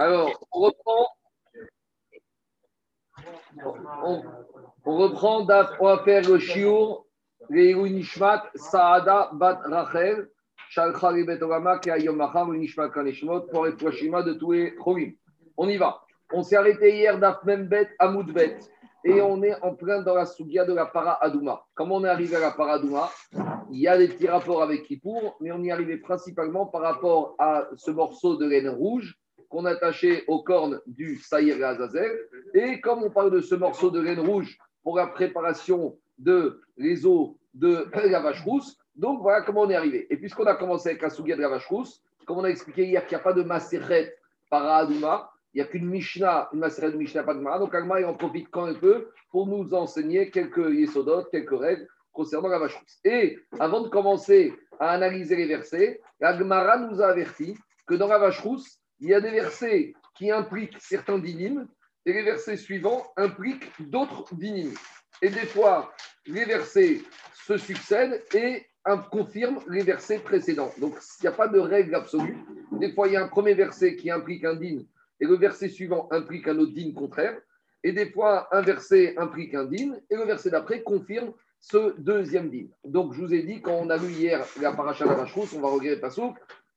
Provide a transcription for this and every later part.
Alors, on reprend. On, reprend, on va faire le shiur, Leilu Nishmat, Saada Bat Rachel, Shalcha Libet Olama, Keayom Machar, Nishmat Kaneshmot, pour les Toshima de tous les Cholim. On y va. On s'est arrêté hier d'Afmembet à Moudbet et on est en plein dans la Sugia de la Para Adouma. Comment on est arrivé à la Para Adouma Il y a des petits rapports avec Kippour, mais on y est arrivé principalement par rapport à ce morceau de laine rouge qu'on attachait aux cornes du Saïr Azazel. Et comme on parle de ce morceau de laine rouge pour la préparation de les de la vache rousse, donc voilà comment on est arrivé. Et puisqu'on a commencé avec la Sugia de la vache rousse, comme on a expliqué hier qu'il n'y a pas de Maseret Para Adouma, il n'y a qu'une Mishnah, une Maseret de Mishnah, Mara. Donc Agma, en profite quand il peut pour nous enseigner quelques yesodotes, quelques règles concernant la vache rousse. Et avant de commencer à analyser les versets, Agmara nous a averti que dans la vache rousse, il y a des versets qui impliquent certains dynimes et les versets suivants impliquent d'autres dynimes. Et des fois, les versets se succèdent et confirment les versets précédents. Donc, il n'y a pas de règle absolue. Des fois, il y a un premier verset qui implique un dîme et le verset suivant implique un autre dîme contraire. Et des fois, un verset implique un dîme et le verset d'après confirme ce deuxième dîme. Donc, je vous ai dit, quand on a lu hier la paracha de la on va regretter pas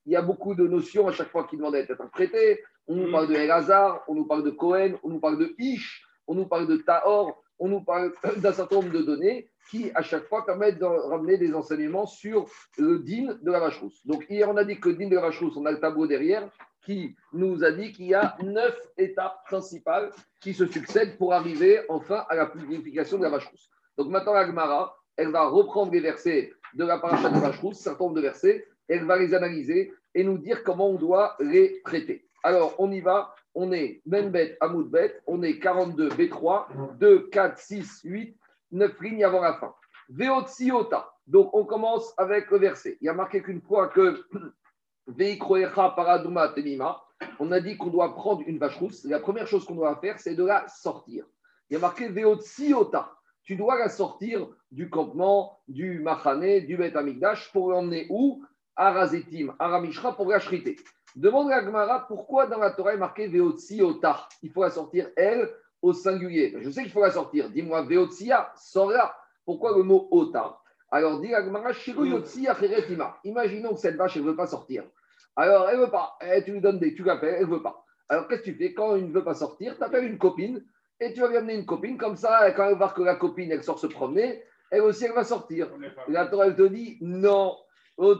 il y a beaucoup de notions à chaque fois qui demandent à être interprétées. On nous parle de Elazar, on nous parle de Cohen, on nous parle de Ish, on nous parle de Tahor, on nous parle d'un certain nombre de données qui, à chaque fois, permettent de ramener des enseignements sur le din de la vache rousse. Donc, hier, on a dit que le din de la vache rousse, on a le tableau derrière qui nous a dit qu'il y a neuf étapes principales qui se succèdent pour arriver enfin à la purification de la vache rousse. Donc, maintenant, la Gemara, elle va reprendre les versets de la paracha de la vache rousse, certain nombre de versets, elle va les analyser et nous dire comment on doit les traiter. Alors, on y va. On est Menbet, Amoudbet, on est 42, B3, 2, 4, 6, 8, 9 lignes avant la fin. Veotsiota. Donc, on commence avec le verset. Il y a marqué qu'une fois que Paraduma Tenima, on a dit qu'on doit prendre une vache rousse. La première chose qu'on doit faire, c'est de la sortir. Il y a marqué Veotsiota. Tu dois la sortir du campement, du Machane, du Bet Amigdash pour l'emmener où? Arazetim, Aramishra pour la shriter. Demande à Gmara pourquoi dans la Torah est marqué Veotziota. Il faut la sortir, elle, au singulier. Je sais qu'il faut la sortir. Dis-moi, Veotsia, sors-la. Pourquoi le mot Ota Alors, dit Agmara, Imaginons que cette vache, elle ne veut pas sortir. Alors, elle ne veut pas. Eh, tu lui donnes des, tu l'appelles, elle ne veut pas. Alors, qu'est-ce que tu fais? Quand elle ne veut pas sortir, tu appelles une copine et tu vas lui amener une copine. Comme ça, quand elle va voir que la copine, elle sort se promener, elle aussi, elle va sortir. La Torah, elle te dit non. Il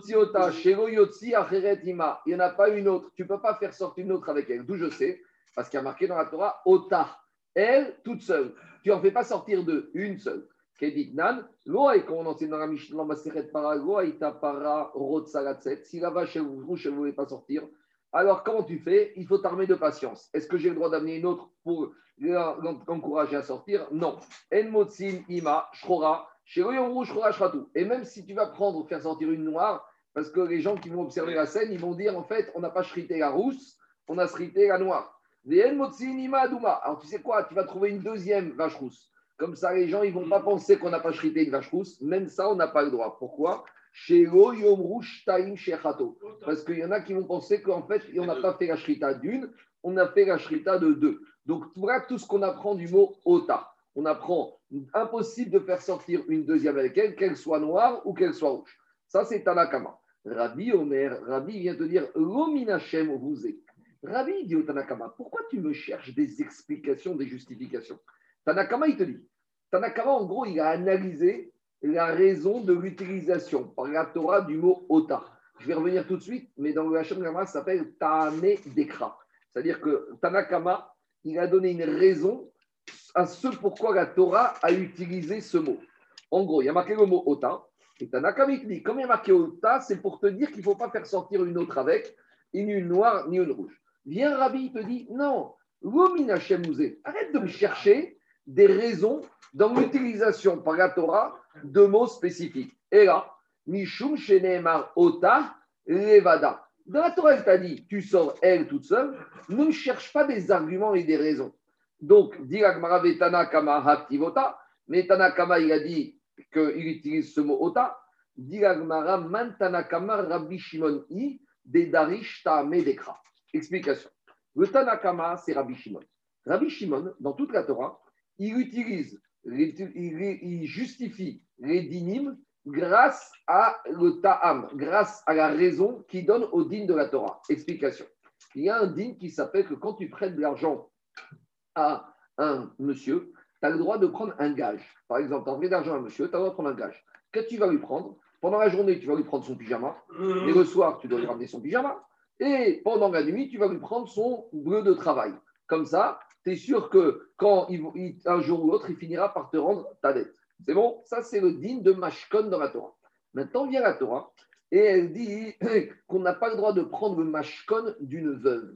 n'y en a pas une autre. Tu ne peux pas faire sortir une autre avec elle. D'où je sais, parce qu'il y a marqué dans la Torah, Ota, elle toute seule. Tu n'en fais pas sortir deux, une seule. Keditnan, loa, et on enseigne dans la Mishnah, para, loa, para, Si la vache rouge, elle ne voulait pas sortir, alors comment tu fais? Il faut t'armer de patience. Est-ce que j'ai le droit d'amener une autre pour l'encourager à sortir? Non. En ima, shrora, et même si tu vas prendre, faire sortir une noire, parce que les gens qui vont observer la scène, ils vont dire en fait, on n'a pas shrité la rousse, on a shrité la noire. Alors tu sais quoi, tu vas trouver une deuxième vache rousse. Comme ça, les gens, ils vont pas penser qu'on n'a pas shrité une vache rousse. Même ça, on n'a pas le droit. Pourquoi? Parce qu'il y en a qui vont penser qu'en fait, on n'a pas fait la shrita d'une, on a fait la shrita de deux. Donc voilà tout ce qu'on apprend du mot ota on apprend impossible de faire sortir une deuxième avec elle, qu'elle soit noire ou qu'elle soit rouge. Ça, c'est Tanakama. Rabbi Omer, Rabbi vient te dire Lominachem Rouzé. Rabbi dit au Tanakama Pourquoi tu me cherches des explications, des justifications? Tanakama, il te dit Tanakama, en gros, il a analysé la raison de l'utilisation par la Torah du mot Ota. Je vais revenir tout de suite, mais dans le Hachem ça s'appelle Tane Dekra. C'est-à-dire que Tanakama, il a donné une raison à ce pourquoi la Torah a utilisé ce mot. En gros, il y a marqué le mot ota. Et Tanakamik comme il y a marqué ota, c'est pour te dire qu'il ne faut pas faire sortir une autre avec, ni une noire, ni une rouge. Viens, Rabbi, il te dit, non, arrête de me chercher des raisons dans l'utilisation par la Torah de mots spécifiques. Et là, Mishum Shenemar Ota Levada. Dans la Torah, elle t'a dit, tu sors elle toute seule, ne cherche pas des arguments et des raisons. Donc, dit Vetana Kama Haktivota, mais Tanakama, il a dit qu'il utilise ce mot Ota. Dit Mantana Kama Rabbi Shimon I, Dedarish Medekra. Explication. Le Tanakama, c'est Rabbi Shimon. Rabbi Shimon, dans toute la Torah, il utilise, il, justifie les dinim grâce à le ta'am, grâce à la raison qui donne au din de la Torah. Explication. Il y a un din qui s'appelle que quand tu prêtes de l'argent à un monsieur, tu as le droit de prendre un gage. Par exemple, tu as envoyé d'argent à un monsieur, tu as le droit de prendre un gage. Qu'est-ce que tu vas lui prendre? Pendant la journée, tu vas lui prendre son pyjama. Mmh. Et le soir, tu dois lui ramener son pyjama. Et pendant la nuit, tu vas lui prendre son bleu de travail. Comme ça, tu es sûr que quand il, un jour ou l'autre, il finira par te rendre ta dette. C'est bon? Ça, c'est le digne de Mashkon dans la Torah. Maintenant vient la Torah et elle dit qu'on n'a pas le droit de prendre le Mashkon d'une veuve.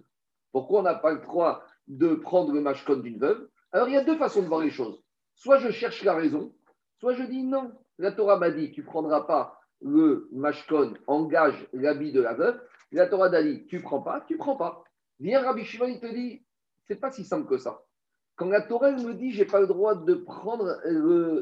Pourquoi on n'a pas le droit de prendre le Mashkon d'une veuve Alors, il y a deux façons de voir les choses. Soit je cherche la raison, soit je dis non. La Torah m'a dit tu ne prendras pas le Mashkon, engage l'habit de la veuve. La Torah m'a dit tu ne prends pas, tu ne prends pas. Viens Rabbi Shimon, il te dit c'est pas si simple que ça. Quand la Torah me dit j'ai pas le droit de prendre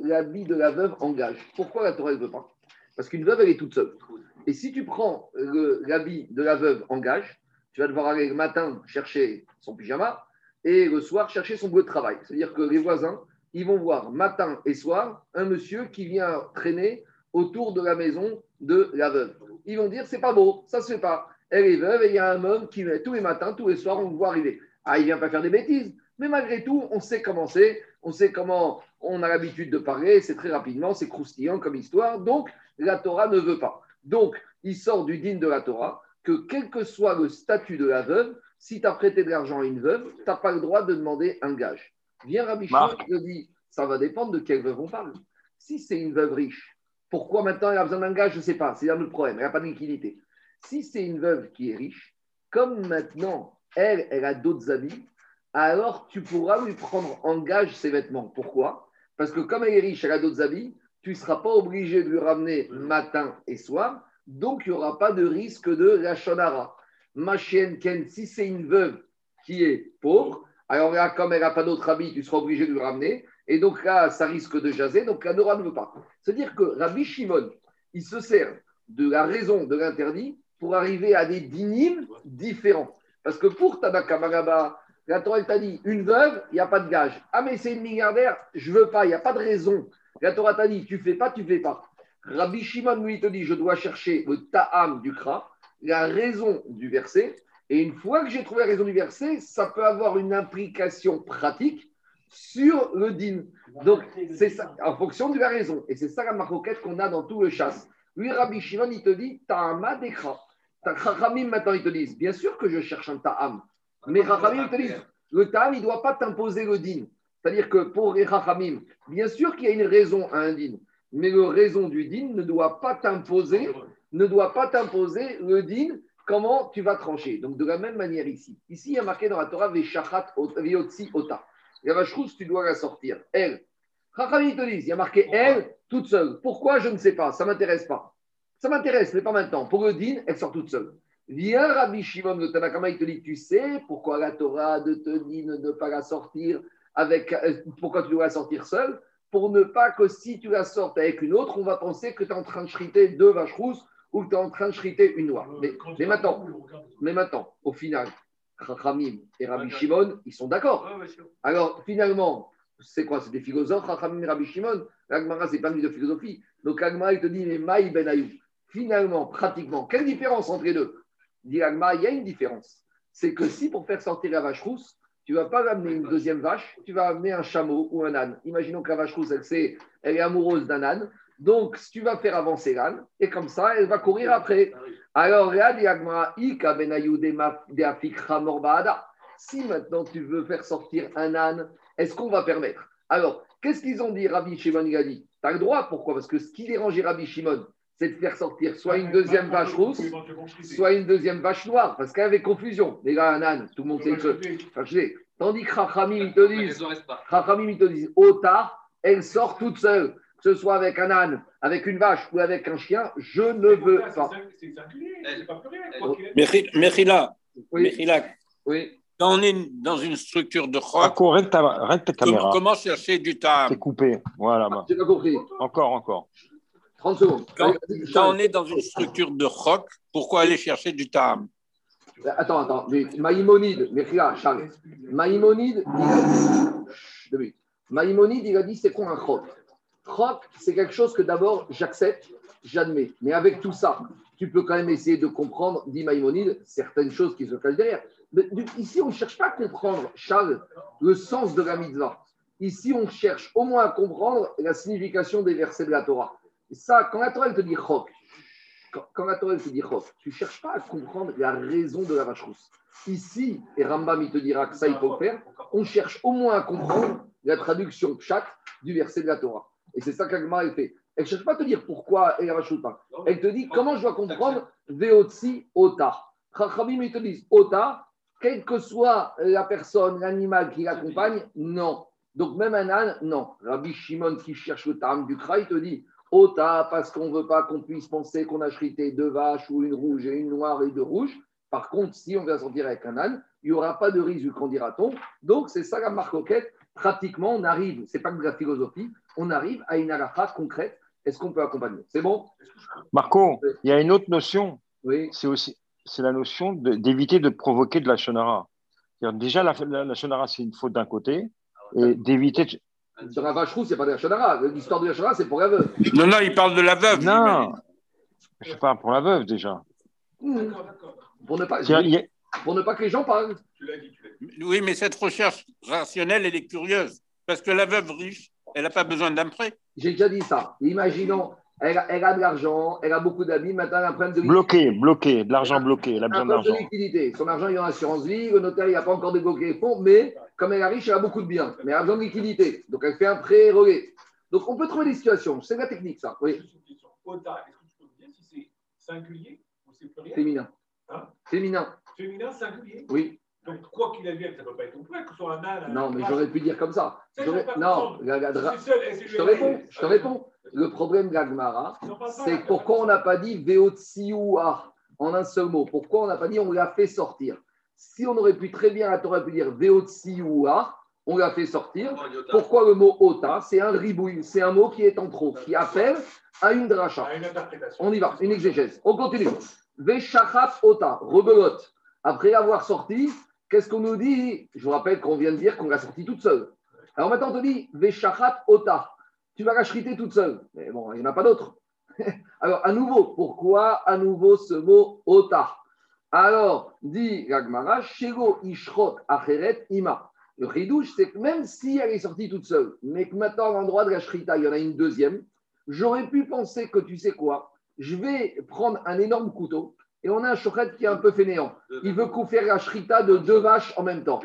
l'habit de la veuve en gage, pourquoi la Torah ne veut pas? Parce qu'une veuve, elle est toute seule. Et si tu prends l'habit de la veuve en gage, tu vas devoir aller le matin chercher son pyjama et le soir chercher son bleu de travail. C'est-à-dire que les voisins, ils vont voir matin et soir un monsieur qui vient traîner autour de la maison de la veuve. Ils vont dire c'est pas beau, ça se fait pas. Elle est veuve et il y a un homme qui tous les matins, tous les soirs, on le voit arriver. Ah, il vient pas faire des bêtises. Mais malgré tout, on sait comment c'est, on sait comment on a l'habitude de parler, c'est très rapidement, c'est croustillant comme histoire. Donc, la Torah ne veut pas. Donc, il sort du digne de la Torah que quel que soit le statut de la veuve, si tu as prêté de l'argent à une veuve, tu n'as pas le droit de demander un gage. Viens Rabbi Shimon, il dit, ça va dépendre de quelle veuve on parle. Si c'est une veuve riche, pourquoi maintenant elle a besoin d'un gage? Je ne sais pas, c'est un autre problème, elle n'a pas de liquidité. Si c'est une veuve qui est riche, comme maintenant elle, elle a d'autres habits, alors tu pourras lui prendre en gage ses vêtements. Pourquoi? Parce que comme elle est riche, elle a d'autres habits, tu ne seras pas obligé de lui ramener matin et soir, donc il n'y aura pas de risque de la shonara. Ma chienne Ken, si c'est une veuve qui est pauvre, alors là, comme elle n'a pas d'autres habits, tu seras obligé de lui ramener, et donc là, ça risque de jaser, donc la Nora ne veut pas. C'est-à-dire que Rabbi Shimon, il se sert de la raison de l'interdit pour arriver à des dynimes différents. Parce que pour Tanaka Magaba, la Torah t'a dit une veuve, il n'y a pas de gage. Ah, mais c'est une milliardaire, je ne veux pas, il n'y a pas de raison. La Torah t'a dit tu fais pas, tu fais pas. Rabbi Shimon, lui, te dit je dois chercher le ta'am du kra, la raison du verset. Et une fois que j'ai trouvé la raison du verset, ça peut avoir une implication pratique sur le din. Donc, c'est ça, en fonction de la raison. Et c'est ça la maroquette qu'on a dans tout le chasse. Lui, Rabbi Shimon, il te dit ta'ama dekra. Chachamim, maintenant, ils te disent, bien sûr que je cherche un ta'am. Mais Chachamim, te disent, le ta'am, il ne doit pas t'imposer le din. C'est-à-dire que pour les Chachamim, bien sûr qu'il y a une raison à un din, mais la raison du din ne doit pas t'imposer, ne doit pas t'imposer le din, comment tu vas trancher. Donc, de la même manière ici. Ici, il y a marqué dans la Torah, Veshachat Viotsi Ota. La vache rousse, tu dois la sortir. Elle. Chachamim te il y a marqué elle, toute seule. Pourquoi Je ne sais pas, ça ne m'intéresse pas. Ça m'intéresse, mais pas maintenant. Pour le din, elle sort toute seule. Viens Rabbi Shimon de Tanakama, il te dit, tu sais pourquoi la Torah de te dit ne pas la sortir avec, euh, pourquoi tu dois la sortir seule? Pour ne pas que si tu la sortes avec une autre, on va penser que tu es en train de chriter deux vaches rousses ou que tu es en train de chriter une noire. Mais, mais, maintenant, mais maintenant, au final, Chachamim et Rabbi Shimon, ils sont d'accord. Alors finalement, c'est quoi? C'est des philosophes, Chachamim et Rabbi Shimon? L'Agmara, c'est pas de philosophie. Donc l'Agmara, il te dit, mais Maï Ben Ayou finalement, pratiquement, quelle différence entre les deux? Dit il y a une différence. C'est que si pour faire sortir la vache rousse, tu ne vas pas amener une deuxième vache, tu vas amener un chameau ou un âne. Imaginons que la vache rousse, elle est amoureuse d'un âne. Donc, tu vas faire avancer l'âne, et comme ça, elle va courir après. Alors, si maintenant tu veux faire sortir un âne, est-ce qu'on va permettre? Alors, qu'est-ce qu'ils ont dit, Rabbi Shimon Gali Tu as le droit, pourquoi? Parce que ce qui dérangeait Rabbi Shimon, c'est de faire sortir soit une deuxième vache rousse, soit une deuxième vache noire, parce qu'il y avait confusion. Les gars, un âne, tout le monde sait que. Tandis que Rachamim, ils te disent, Rachamim, ils te disent, au tard, elle sort toute seule, ce soit avec un âne, avec une vache ou avec un chien, je ne veux pas. C'est pas Mechila, oui. Quand on est dans une structure de rock, comment, chercher du temps C'est coupé. Voilà. Ah, J'ai pas compris. Encore, encore. 30 secondes. Quand, on est dans une structure de rock, pourquoi aller chercher du tam Attends, attends. Maïmonide, Charles. Maïmonide, il a dit. Maïmonide, il a dit c'est quoi un croc Croc, c'est quelque chose que d'abord j'accepte, j'admets. Mais avec tout ça, tu peux quand même essayer de comprendre, dit Maïmonide, certaines choses qui se cachent derrière. Mais ici, on ne cherche pas à comprendre, Charles, le sens de la mitzvah. Ici, on cherche au moins à comprendre la signification des versets de la Torah. Et ça, quand la Torah te dit chok, quand, la Torah te dit chok, tu ne cherches pas à comprendre la raison de la vache rousse. Ici, et Rambam, il te dira que ça, il faut le faire, on cherche au moins à comprendre la traduction chaque du verset de la Torah. Et c'est ça qu'Agma fait. Elle ne cherche pas à te dire pourquoi elle vache pas. Elle te dit comment je dois comprendre Veotsi Ota. Chachamim, ils te disent Ota, quelle que soit la personne, l'animal qui l'accompagne, non. Donc même un âne, non. Rabbi Shimon qui cherche le terme du Kra, il te dit Ota, parce qu'on ne veut pas qu'on puisse penser qu'on a chrité deux vaches ou une rouge et une noire et deux rouges. Par contre, si on vient sortir avec un âne, il n'y aura pas de risque, qu'en dira-t-on. Donc c'est ça la marque Pratiquement, on arrive, c'est pas que de la philosophie, on arrive à une halakha concrète. Est-ce qu'on peut accompagner? C'est bon? Marco, il y a une autre notion. Oui. C'est aussi c'est la notion d'éviter de, provoquer de la shonara. Déjà, la, la, shonara, c'est une faute d'un côté, et d'éviter. Sur la vache rousse, c'est pas de la shonara. L'histoire de la shonara, c'est pour la veuve. Non, non, il parle de la veuve. Non, je parle pour la veuve déjà. Pour, ne pas, pour ne pas que les gens parlent. Tu l'as dit, Oui, mais cette recherche rationnelle, elle est curieuse. Parce que la veuve riche, elle n'a pas besoin d'un prêt. J'ai déjà dit ça. Imaginons, elle a, de l'argent, elle a beaucoup d'amis, maintenant elle a un problème de Bloqué, bloqué, de l'argent bloqué, elle a besoin d'argent. liquidité. Son argent, il est en assurance vie, le notaire, il n'a pas encore débloqué les fonds, mais comme elle est riche, elle a beaucoup de biens, mais elle a besoin de liquidité. Donc elle fait un prêt relais. Donc on peut trouver des situations, c'est la technique ça. Oui. est-ce que tu peux dire si c'est singulier ou c'est pluriel? Féminin. Hein? Féminin. Féminin, singulier? Oui. Donc, quoi qu'il advienne, ça ne peut pas être ton que ce soit un âne. Non, mais j'aurais pu dire comme ça. Non, je te réponds. Je te réponds. Le problème de l'Agmara, c'est pourquoi on n'a pas dit Veotsiua en un seul mot? Pourquoi on n'a pas dit on l'a fait sortir? Si on aurait pu très bien, la Torah pu dire Veotsiua, on l'a fait sortir. Pourquoi le mot ota? C'est un ribouille, c'est un mot qui est en trop, qui appelle à une dracha. On y va, une exégèse. On continue. Veshachat ota, rebelote. Après avoir sorti, qu'est-ce qu'on nous dit? Je vous rappelle qu'on vient de dire qu'on l'a sorti toute seule. Alors maintenant, on te dit Veshachat ota tu vas la toute seule. Mais bon, il n'y en a pas d'autre. Alors, à nouveau, pourquoi à nouveau ce mot ota? Alors, dit Gagmara, Shego Ishrot Acheret Ima. Le ridouche, c'est que même si elle est sortie toute seule, mais que maintenant, à l'endroit de la shrita, il y en a une deuxième, j'aurais pu penser que tu sais quoi Je vais prendre un énorme couteau et on a un chochet qui est un peu fainéant. Il veut faire la shrita de deux vaches en même temps.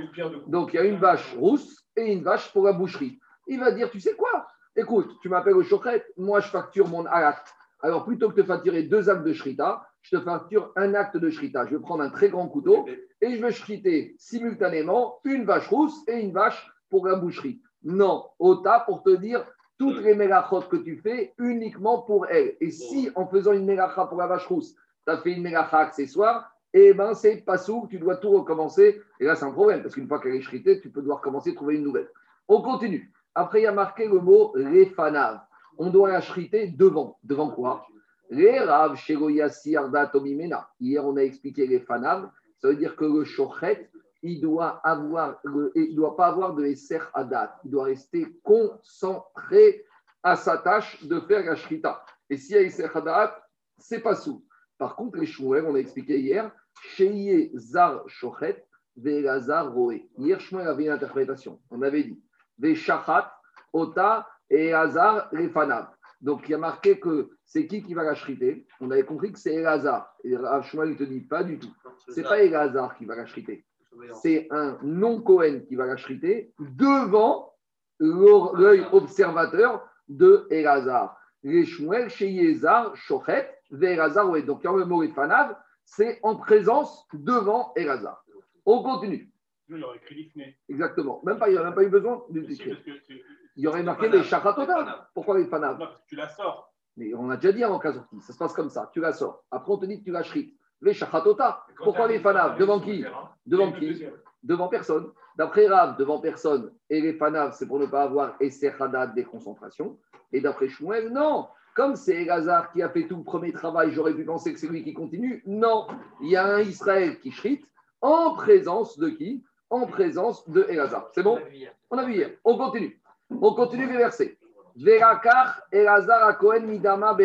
Donc, il y a une vache rousse et une vache pour la boucherie. Il va dire, tu sais quoi? Écoute, tu m'appelles au chochet, moi je facture mon acte. Alors plutôt que de facturer deux actes de shrita, je te facture un acte de shrita. Je vais prendre un très grand couteau et je vais shriter simultanément une vache rousse et une vache pour la boucherie. Non, ota pour te dire toutes les mélachot que tu fais uniquement pour elle. Et si en faisant une mélacha pour la vache rousse, tu as fait une mélacha accessoire, eh bien c'est pas sous, tu dois tout recommencer. Et là c'est un problème parce qu'une fois qu'elle est shritée, tu peux devoir commencer à trouver une nouvelle. On continue. Après, il y a marqué le mot refanav. On doit la devant. Devant quoi? Rav tomimena. Hier, on a expliqué les fanav. Ça veut dire que le shochet, il doit avoir, il doit pas avoir de esser adat. Il doit rester concentré à sa tâche de faire la shrita. Et s'il y a esser adat, c'est pas sous. Par contre, les on a expliqué hier, sheye zar shochet, velazar roé. Hier, Shmuel avait une interprétation. On avait dit des shachat, ota et hazar. Donc il y a marqué que c'est qui qui va la shriter On avait compris que c'est Elazar. Et Rav il te dit pas du tout. C'est pas Elazar qui va la shriter. C'est un non-Cohen qui va la shriter devant l'œil observateur de Elazar. Les Shmuel chez Elazar, ouais. Donc, quand le mot Fanav, c'est en présence devant Elazar. On continue. Il aurait écrit Exactement. Même pas, il n'y aurait même pas eu besoin de l'écrire. Il y aurait marqué les chakratota. Pourquoi les fanav Non, parce que tu la sors. Mais on a déjà dit avant qu'elle sortie. Ça se passe comme ça. Tu la sors. Après, on te dit que tu la shrit. Les chakratota. Pourquoi les fanav Devant qui? Devant qui? Devant personne. D'après Rav, devant personne. Et les fanav, c'est pour ne pas avoir Esser des concentrations. Et d'après Shmuel, non. Comme c'est Elazar qui a fait tout le premier travail, j'aurais pu penser que c'est lui qui continue. Non, il y a un Israël qui shrite en présence de qui? En présence de Elazar. C'est bon? On a vu hier. On continue. On continue les versets. Verakar Elazar Kohen Midama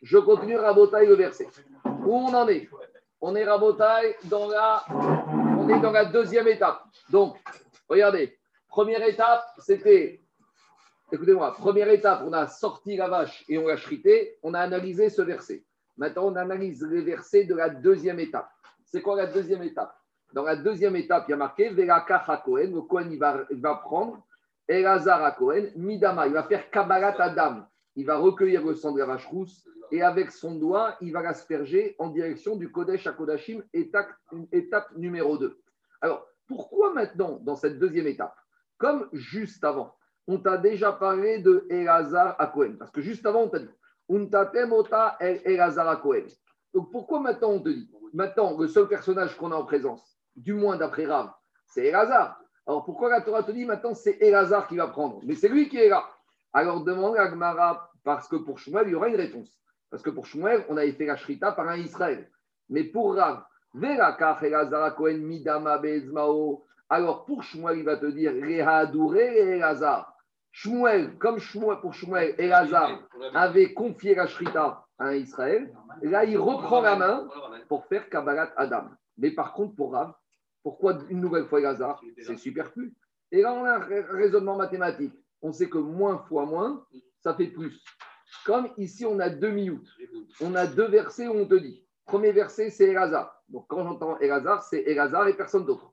Je continue Rabotai le verset. Où on en est? On est Rabotai dans la, on est dans la deuxième étape. Donc, regardez, première étape, c'était Écoutez-moi, première étape, on a sorti la vache et on l'a chrité, on a analysé ce verset. Maintenant, on analyse les versets de la deuxième étape. C'est quoi la deuxième étape? Dans la deuxième étape, il y a marqué Velakach Kohen, le Kohen il va, il va prendre Elazar Kohen, Midama, il va faire Kabbalat Adam, il va recueillir le sang de la vache rousse et avec son doigt, il va l'asperger en direction du Kodesh à Kodashim, étape, étape numéro 2. Alors, pourquoi maintenant, dans cette deuxième étape, comme juste avant, on t'a déjà parlé de Elazar à. Parce que juste avant, on t'a dit Untatemota Elazar à. Donc pourquoi maintenant on te dit Maintenant, le seul personnage qu'on a en présence, du moins d'après Rav, c'est Elazar. Alors pourquoi la Torah te dit maintenant c'est Elazar qui va prendre? Mais c'est lui qui est là. Alors demande à Gmara, parce que pour Shmuel, il y aura une réponse. Parce que pour Shmuel, on avait fait la Shrita par un Israël. Mais pour Rav, Verakach Elazar Cohen Midama Bezmao. Alors pour Shmuel, il va te dire Rehadure Elazar. Shmuel, comme Shmuel, pour Shmuel, Elazar avait confié la Shrita à Israël, là, il reprend la main pour faire Kabbalat Adam. Mais par contre, pour Rav, pourquoi une nouvelle fois Elazar C'est superflu. Et là, on a un raisonnement mathématique. On sait que moins fois moins, ça fait plus. Comme ici, on a deux minutes. On a deux versets où on te dit. Premier verset, c'est Elazar. Donc, quand j'entends Elazar, c'est Elazar et personne d'autre.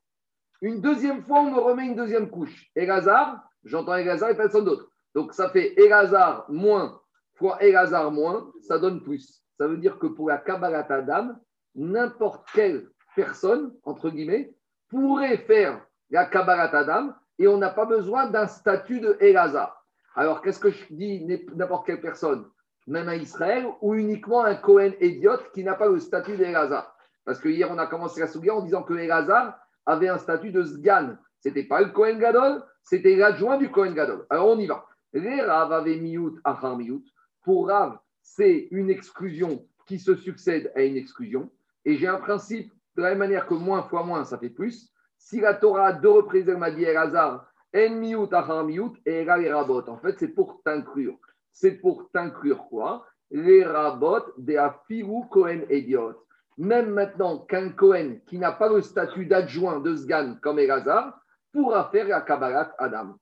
Une deuxième fois, on me remet une deuxième couche. Elazar, j'entends Elazar et personne d'autre. Donc ça fait Elazar moins fois Elazar moins, ça donne plus. Ça veut dire que pour la Kabbalat Adam, n'importe quelle personne, entre guillemets, pourrait faire la Kabbalat Adam et on n'a pas besoin d'un statut de Elazar. Alors qu'est-ce que je dis n'importe quelle personne? Même un Israël ou uniquement un Cohen idiot qui n'a pas le statut d'Elazar Parce que hier on a commencé la souga en disant que Elazar avait un statut de Sgan. Ce n'était pas le Cohen Gadol, c'était l'adjoint du Kohen Gadol. Alors on y va. Les Rav avaient miout achar miout. Pour Rav, c'est une exclusion qui se succède à une exclusion. Et j'ai un principe, de la même manière que moins fois moins, ça fait plus. Si la Torah a deux reprises, elle m'a dit Elazar, en miout achar miout, et là les rabot. En fait, c'est pour t'inclure. C'est pour t'inclure quoi? Les rabot de afiru Kohen Ediot. Même maintenant qu'un Kohen qui n'a pas le statut d'adjoint de Sgan comme Elazar, pourra faire la Kabbalat Adam.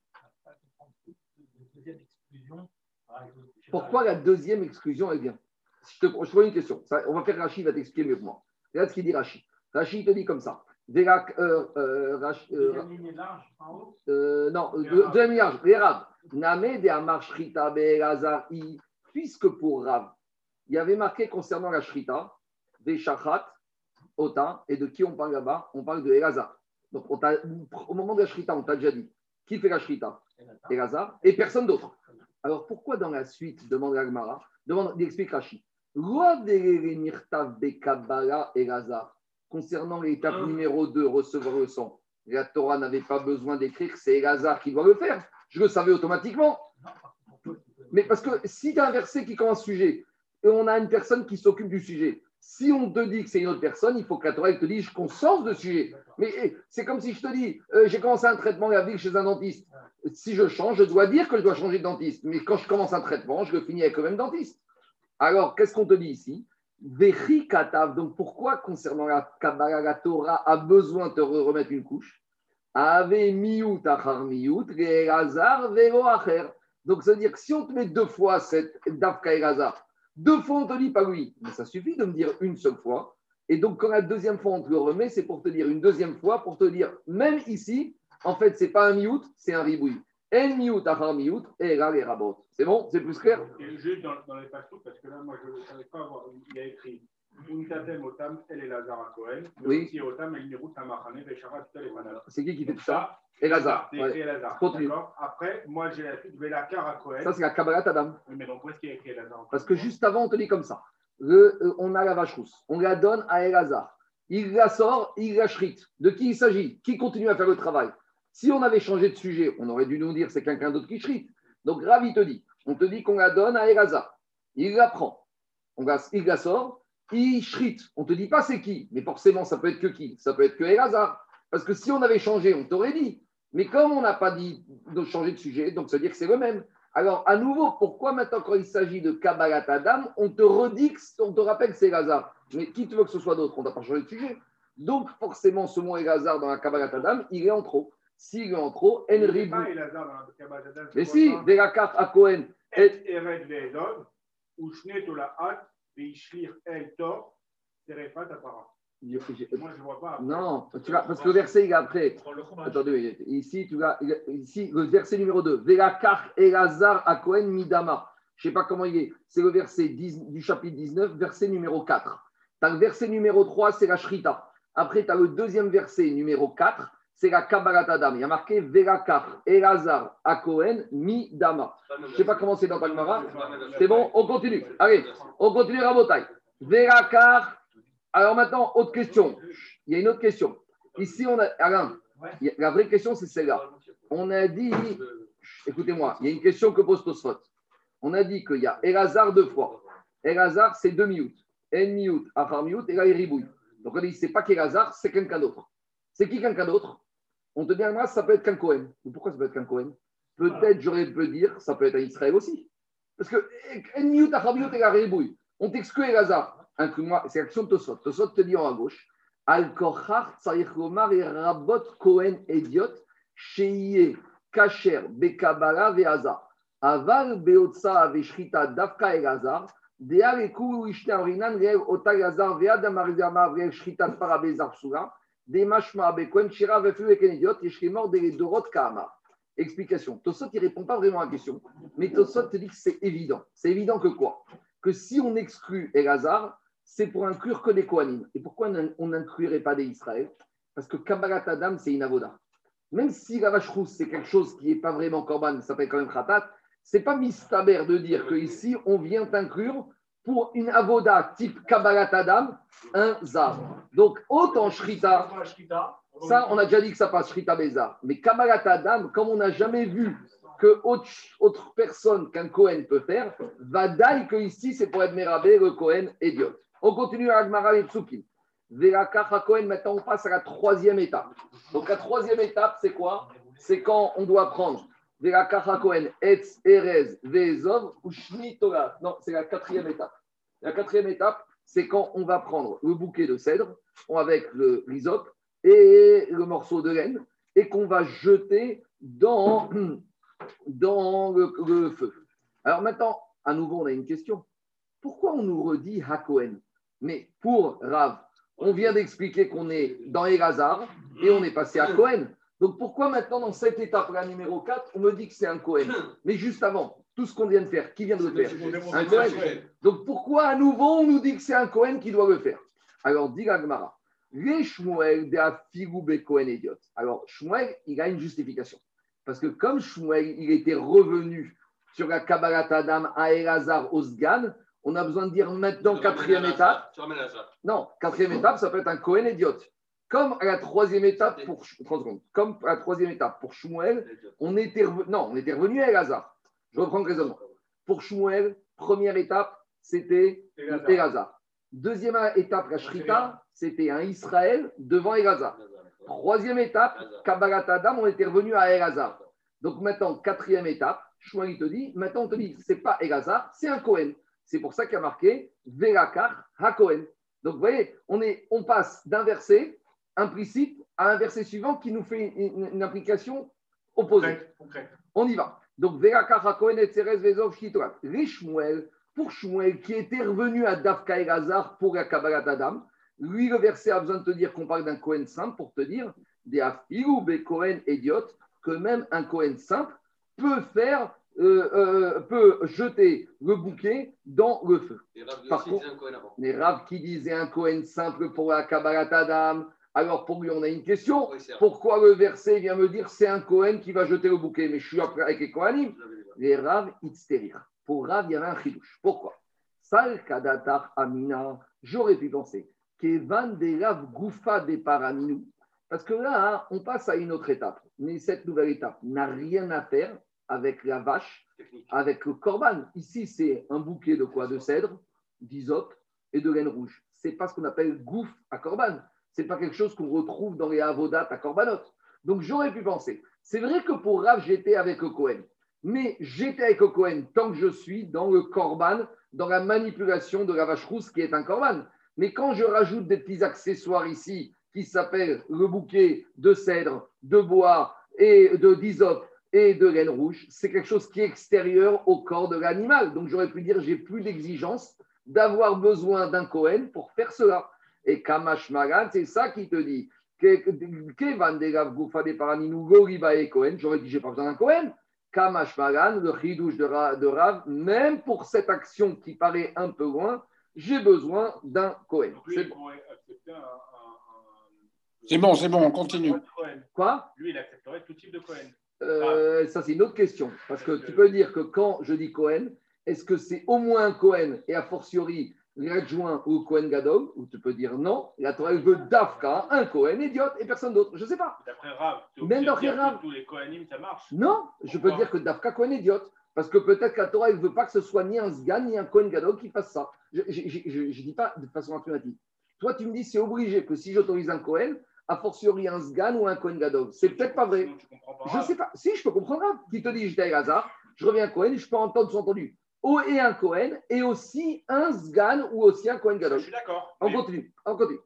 Pourquoi la deuxième exclusion est bien Je te pose une question. on va faire Rachid, va t'expliquer mieux que moi. Regarde ce qu'il dit Rachid. Rachid te dit comme ça. euh, euh, euh, non, deuxième large. Les Rav. Name de Amar Shrita Puisque pour Rav, il y avait marqué concernant la Shrita, des Shachat, Ota, et de qui on parle là-bas? On parle de Elazar. Donc, au moment de la Shrita, on t'a déjà dit qui fait la Shrita Elazar et personne d'autre. Alors, pourquoi dans la suite, demande Agmara, demande, il explique Rashi, concernant l'étape ah. numéro 2, recevoir le sang, la Torah n'avait pas besoin d'écrire, c'est Elazar qui doit le faire. Je le savais automatiquement. Mais parce que si tu as un verset qui commence sujet, et on a une personne qui s'occupe du sujet, si on te dit que c'est une autre personne, il faut que la Torah te dise qu'on sort de sujet. Mais eh, c'est comme si je te dis, euh, j'ai commencé un traitement vie chez un dentiste. Si je change, je dois dire que je dois changer de dentiste. Mais quand je commence un traitement, je le finis avec le même dentiste. Alors, qu'est-ce qu'on te dit ici? Donc, pourquoi, concernant la Kabbalah, la Torah a besoin de te remettre une couche? Donc, ça veut dire que si on te met deux fois cette Davka Elazar, deux fois, on te dit pas oui. Mais ça suffit de me dire une seule fois. Et donc, quand la deuxième fois, on te le remet, c'est pour te dire une deuxième fois, pour te dire, même ici, en fait, c'est pas un miout, c'est un ribouille. En miout, achar miout, et là, les rabots. C'est bon? C'est plus clair? Dans, parce que là, moi, je ne savais pas avoir. Il y a écrit Oui. C'est qui qui fait tout ça Elazar. Elazar. D'accord. Après, moi, j'ai la suite, à Cohen. Ça, c'est la Kabbalah Adam. Oui, mais donc, où est-ce qu'il y a écrit Elazar Parce que juste avant, on te dit comme ça. Le, euh, on a la vache rousse. On la donne à Elazar. Il la sort, il la shrite. De qui il s'agit? Qui continue à faire le travail? Si on avait changé de sujet, on aurait dû nous dire c'est quelqu'un d'autre qui shrite. Donc, Ravi te dit on te dit qu'on la donne à Elazar. il la prend, on il la sort, il shrit. On ne te dit pas c'est qui, mais forcément, ça peut être que qui? Ça peut être que Elazar. Parce que si on avait changé, on t'aurait dit. Mais comme on n'a pas dit de changer de sujet, donc ça veut dire que c'est le même. Alors, à nouveau, pourquoi maintenant, quand il s'agit de Kabbalat Adam, on te redit, on te rappelle que c'est Elazar? Mais qui te veut que ce soit d'autre? On n'a pas changé de sujet. Donc, forcément, ce mot Elazar dans la Kabbalat Adam, il est en trop. S'il est en trop, En Ribou. Mais si, de la carte à Cohen. Et Ered Ve'edov, ou Shnet Olahat, Ve'ishlir El Tor, Terefat Apara. Moi, je ne vois pas. Non, tu vois, parce que le verset, il est après. Attendez, ici, tu vois, ici, le verset numéro 2. Velakar Elazar à Cohen Midama. Je ne sais pas comment il est. C'est le verset 10, du chapitre 19, verset numéro 4. Tu as le verset numéro 3, c'est la Shrita. Après, tu as le deuxième verset numéro 4, c'est la Kabbalat Adam. Il y a marqué Velakar Elazar à Cohen Midama. Je ne sais pas comment c'est dans Talmara. C'est bon, on continue. Allez, on continue Rabotai. Velakar alors maintenant, autre question. Il y a une autre question. Ici, on a. Alain, la vraie question, c'est celle-là. On a dit. Écoutez-moi, il y a une question que pose Tosfot. On a dit qu'il y a Elazar deux fois. Elazar, c'est deux miout. En miout, afar miout, et là, il ribouille. Donc on dit, c'est pas qu'Elazar, c'est quelqu'un d'autre. C'est qui quelqu'un d'autre? On te dit, ça peut être qu'un Cohen. Pourquoi ça peut être qu'un Cohen Peut-être, j'aurais pu dire, ça peut être un Israël aussi. Parce que. On t'exclut Elazar inclus-moi, c'est l'action de Tosot. Tosot te dit en à gauche, Al Kochar Tsarich et Rabot Kohen Ediot, Sheye Kacher Bekabala Veaza. Aval Beotsa Veshrita Davka Elazar, Deal Ekou Ishne Arinan Reel Ota Elazar Vead Amarizama Reel Shrita Parabezar Sura, Demashma Bekohen Shira Vefu Eken Ediot, Yeshrimor de Dorot Kaamar. Explication. Tosot, il répond pas vraiment à la question, mais Tosot dit que c'est évident. C'est évident que quoi? Que si on exclut Elazar, c'est pour inclure que des Kohanim. Et pourquoi on n'inclurait pas des Israël? Parce que Kabbalat Adam, c'est une avoda. Même si la vache rousse, c'est quelque chose qui n'est pas vraiment Korban, ça s'appelle quand même Khatat, c'est pas mistaber de dire qu'ici, on vient inclure pour une avoda type Kabbalat Adam, un Zar. Donc, autant Shrita, ça, on a déjà dit que ça passe Shrita Bézar. Mais Kabbalat Adam, comme on n'a jamais vu que autre, personne qu'un Kohen peut faire, va dire que ici, c'est pour être Merabé, le Kohen idiot. On continue à Agmara et Tsukim. maintenant on passe à la troisième étape. Donc la troisième étape, c'est quoi? C'est quand on doit prendre Shnitola. Non, c'est la quatrième étape. La quatrième étape, c'est quand on va prendre le bouquet de cèdre avec le rhizope et le morceau de laine et qu'on va jeter dans, dans le, feu. Alors maintenant, à nouveau, on a une question. Pourquoi on nous redit Hakohen? Mais pour Rav, on vient d'expliquer qu'on est dans Elazar et on est passé à Cohen. Donc pourquoi maintenant, dans cette étape-là, numéro 4, on me dit que c'est un Cohen Mais juste avant, tout ce qu'on vient de faire, qui vient de le faire Un Cohen. Donc pourquoi à nouveau on nous dit que c'est un Cohen qui doit le faire Alors, dit Gagmara, les Shmuel de Cohen idiot. Alors, Shmuel, il a une justification. Parce que comme Shmuel, il était revenu sur la Kabbalat Adam à Elazar Osgan, on a besoin de dire maintenant quatrième étape. Non, quatrième étape, ça peut être un Cohen idiot. Comme à la troisième étape pour comme à la troisième étape pour Shmuel, on était revenu, non, on était revenu à Elazar. Je reprends le raisonnement. Pour Shmuel, première étape, c'était Elazar. Deuxième étape, la Shrita, c'était un Israël devant Elazar. Troisième étape, Kabbalat Adam, on était revenu à Elazar. Donc maintenant, quatrième étape, Shmuel te dit, maintenant on te dit, c'est pas Elazar, c'est un Cohen. C'est pour ça qu'il y a marqué Velakar HaKohen. Donc vous voyez, on, est, on passe d'un verset implicite à un verset suivant qui nous fait une, implication opposée. On y va. Donc Vezov. Rishmuel, pour Shmuel, qui était revenu à Dafka et Hazar pour la Kabbalah d'Adam, lui, le verset a besoin de te dire qu'on parle d'un Kohen simple pour te dire des Kohen idiot, que même un Kohen simple peut faire euh, euh, peut jeter le bouquet dans le feu. Les Rav qui disaient un Cohen simple pour la Kabbalat Adam, alors pour lui on a une question. Pourquoi le verset vient me dire c'est un Cohen qui va jeter le bouquet? Mais je suis après avec les Kohanim. Les Rav Itzterir. Pour Rav, il y avait un chidouche. Pourquoi? Sal Kadatar Amina, j'aurais pu penser. Kevan de Rav Goufa de Paraminu. Parce que là, on passe à une autre étape. Mais cette nouvelle étape n'a rien à faire avec la vache, avec le corban. Ici, c'est un bouquet de quoi? De cèdre, d'hysope et de laine rouge. C'est pas ce qu'on appelle gouf à corban. C'est pas quelque chose qu'on retrouve dans les avodat à korbanot. Donc j'aurais pu penser. C'est vrai que pour Rav, j'étais avec Cohen. Mais j'étais avec Cohen tant que je suis dans le corban, dans la manipulation de la vache rousse qui est un corban. Mais quand je rajoute des petits accessoires ici qui s'appellent le bouquet de cèdre, de bois et de et de laine rouge, c'est quelque chose qui est extérieur au corps de l'animal. Donc j'aurais pu dire j'ai plus d'exigence d'avoir besoin d'un Cohen pour faire cela. Et Kamash Magan, c'est ça qui te dit. J'aurais dit j'ai pas besoin d'un Cohen. Kamash Magan, le chidouche de Rav, même pour cette action qui paraît un peu loin, j'ai besoin d'un Cohen. C'est bon, c'est bon, on continue. Quoi? Lui, il accepterait tout type de Cohen. Euh, ça, c'est une autre question. Parce que tu peux dire que quand je dis Cohen, est-ce que c'est au moins un Cohen et a fortiori l'adjoint ou Cohen Gadol Ou tu peux dire non, la Torah veut Dafka, un Cohen idiote et personne d'autre. Je ne sais pas. D'après Rav, même d'après Rav. Tous les Kohanim, ça marche Non, je peux dire que Dafka Cohen idiote. Parce que peut-être que la Torah ne veut pas que ce soit ni un Sgan ni un Cohen Gadol qui fasse ça. Je ne dis pas de façon alternative. Toi, tu me dis c'est obligé que si j'autorise un Cohen, a fortiori un Sgan ou un Cohen Gadol. C'est peut-être pas vrai. Je ne sais pas. Si, je peux comprendre. Qui te dit j'étais à hasard, je reviens à Cohen, je peux entendre sous-entendu et un Cohen et aussi un Sgan ou aussi un Cohen Gadol. Je suis d'accord. On continue. On continue.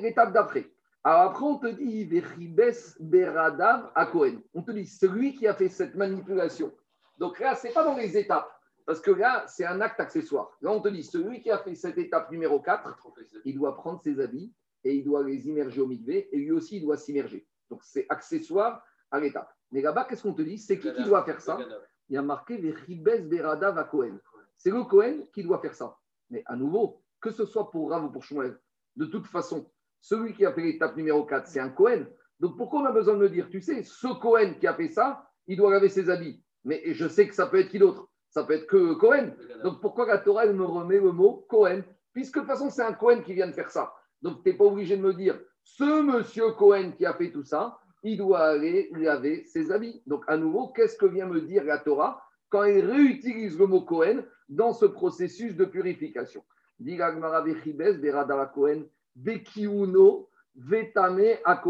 L'étape d'après. Alors après, on te dit Vechibes Beradav à Cohen. On te dit celui qui a fait cette manipulation. Donc là, ce n'est pas dans les étapes. Parce que là, c'est un acte accessoire. Là, on te dit celui qui a fait cette étape numéro 4, il doit prendre ses habits et il doit les immerger au mikvé et lui aussi, il doit s'immerger. Donc c'est accessoire à l'étape. Mais là-bas, qu'est-ce qu'on te dit? C'est qui qui doit faire ça? Il y a marqué Vechibes Beradav à Cohen. C'est le Cohen qui doit faire ça. Mais à nouveau, que ce soit pour Rav ou pour Shmuel, de toute façon, celui qui a fait l'étape numéro 4, c'est un Cohen. Donc pourquoi on a besoin de me dire, tu sais, ce Cohen qui a fait ça, il doit laver ses habits. Mais je sais que ça peut être qui d'autre? Ça peut être que Cohen. Donc pourquoi la Torah me remet le mot Cohen Puisque de toute façon, c'est un Cohen qui vient de faire ça. Donc tu n'es pas obligé de me dire, ce monsieur Cohen qui a fait tout ça, il doit aller laver ses habits. Donc, à nouveau, qu'est-ce que vient me dire la Torah quand elle réutilise le mot Cohen dans ce processus de purification? Bekiuno, Vetame a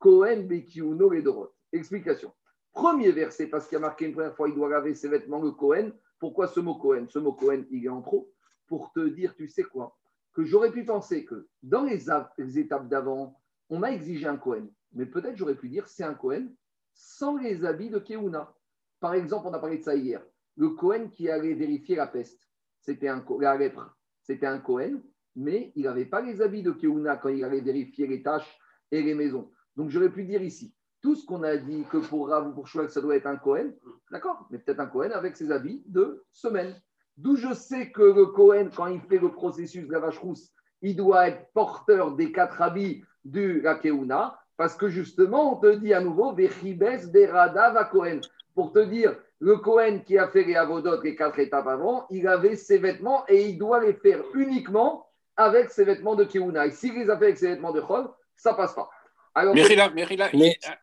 Bekiuno. Explication. Premier verset, parce qu'il a marqué une première fois, il doit laver ses vêtements, le Cohen. Pourquoi ce mot Cohen Ce mot Cohen, il est en trop pour te dire, tu sais quoi? Que j'aurais pu penser que dans les étapes d'avant, on m'a exigé un Cohen. Mais peut-être j'aurais pu dire c'est un Cohen sans les habits de Keuna. Par exemple, on a parlé de ça hier. Le Cohen qui allait vérifier la peste, c'était un la lèpre, c'était un Cohen, mais il n'avait pas les habits de Keuna quand il allait vérifier les tâches et les maisons. Donc j'aurais pu dire ici, tout ce qu'on a dit que pour Rav ou pour ça doit être un Cohen, d'accord, mais peut-être un Cohen avec ses habits de semaine. D'où je sais que le Cohen, quand il fait le processus de la vache rousse, il doit être porteur des quatre habits du la Keuna, parce que justement, on te dit à nouveau, Vechibes Berada va Cohen. Pour te dire, le Cohen qui a fait les avodot les quatre étapes avant, il avait ses vêtements et il doit les faire uniquement avec ses vêtements de Keuna. Et s'il les a fait avec ses vêtements de Chol, ça passe pas. Alors,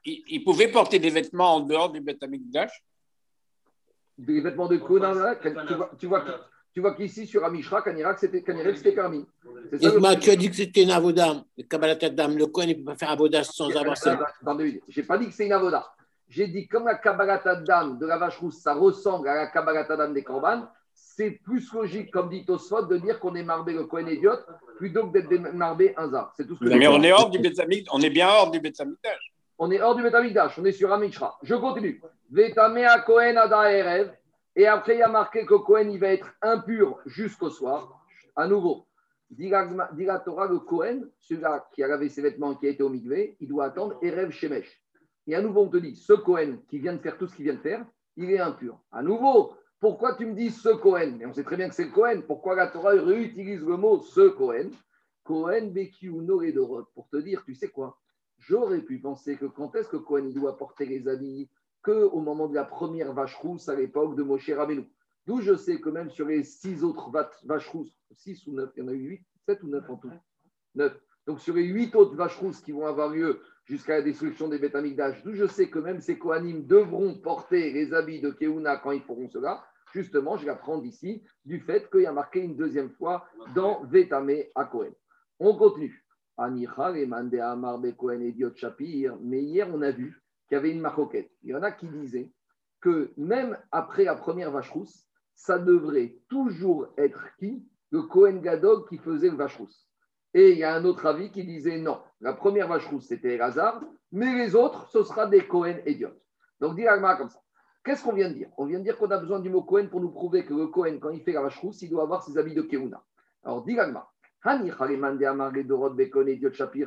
il, pouvait porter des vêtements en dehors du Beth Des vêtements de Keuna, tu vois, tu vois qu'ici, sur Amishra, Kanira, c'était permis. Isma, tu as dit que c'était une avoda. Le Kabbalat Adam, le coin, il ne peut pas faire avoda sans avoir ça. Je n'ai pas dit que c'est une avoda. J'ai dit comme la Kabbalat Adam de la vache rousse, ça ressemble à la Kabbalat Adam des Korban, c'est plus logique, comme dit Tosfot, de dire qu'on est marbé le coin idiote plutôt que d'être marbé un zar. C'est tout ce que Mais on est, hors du on est bien hors du Betamikdash. On est hors du Betamikdash, on est sur Amishra. Je continue. Vetamea Kohen Ada Erev. Et après, il y a marqué que Cohen, il va être impur jusqu'au soir. À nouveau, dit la Torah, le Cohen, celui-là qui a lavé ses vêtements, qui a été au Migvé, il doit attendre Erev Shemesh. Et à nouveau, on te dit, ce Cohen qui vient de faire tout ce qu'il vient de faire, il est impur. À nouveau, pourquoi tu me dis ce Cohen? Et on sait très bien que c'est le Cohen. Pourquoi la Torah réutilise le mot ce Cohen? Cohen Bekiuno et Dorot. Pour te dire, tu sais quoi? J'aurais pu penser que quand est-ce que Cohen doit porter les habits qu'au moment de la première vache rousse à l'époque de Moshe Rabbeinu. D'où je sais que même sur les six autres vaches rousses, six ou neuf, il y en a eu huit, sept ou neuf en tout, neuf. Donc sur les huit autres vaches rousses qui vont avoir lieu jusqu'à la destruction des Betamikdash, d'où je sais que même ces Kohanim devront porter les habits de Keuna quand ils feront cela, justement, je l'apprends d'ici, du fait qu'il y a marqué une deuxième fois dans Vetame à Kohen. On continue. Mais hier, on a vu qu'il y avait une maroquette. Il y en a qui disaient que même après la première vache rousse, ça devrait toujours être qui? Le Kohen Gadog qui faisait le vache rousse. Et il y a un autre avis qui disait non, la première vache rousse, c'était Elazar, mais les autres, ce sera des Cohen idiotes. Donc, dit Agma comme ça. Qu'est-ce qu'on vient de dire? On vient de dire qu'on a besoin du mot Cohen pour nous prouver que le Cohen, quand il fait la vache rousse, il doit avoir ses habits de Keuna. Alors, dit Agma.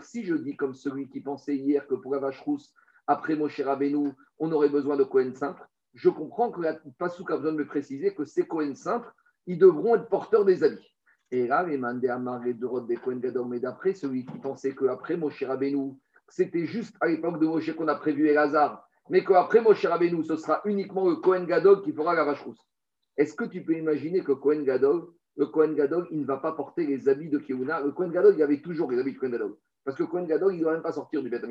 Si je dis comme celui qui pensait hier que pour la vache rousse, après Moshe Rabbeinu, on aurait besoin de Cohen simple, je comprends que la a besoin de me préciser que ces Cohen simples, ils devront être porteurs des habits. Et là, les mandés amarrés de Rod Kohen Gadol, mais d'après celui qui pensait qu'après Moshe Rabbeinu, c'était juste à l'époque de Moshe qu'on a prévu Elazar, mais qu'après Moshe Rabbeinu, ce sera uniquement le Kohen Gadol qui fera la vache rousse. Est-ce que tu peux imaginer que Kohen Gadol, le Kohen Gadol, il ne va pas porter les habits de Keuna Le Kohen Gadol, il avait toujours les habits de Kohen Gadol. Parce que Kohen Gadol, il ne doit même pas sortir du Beth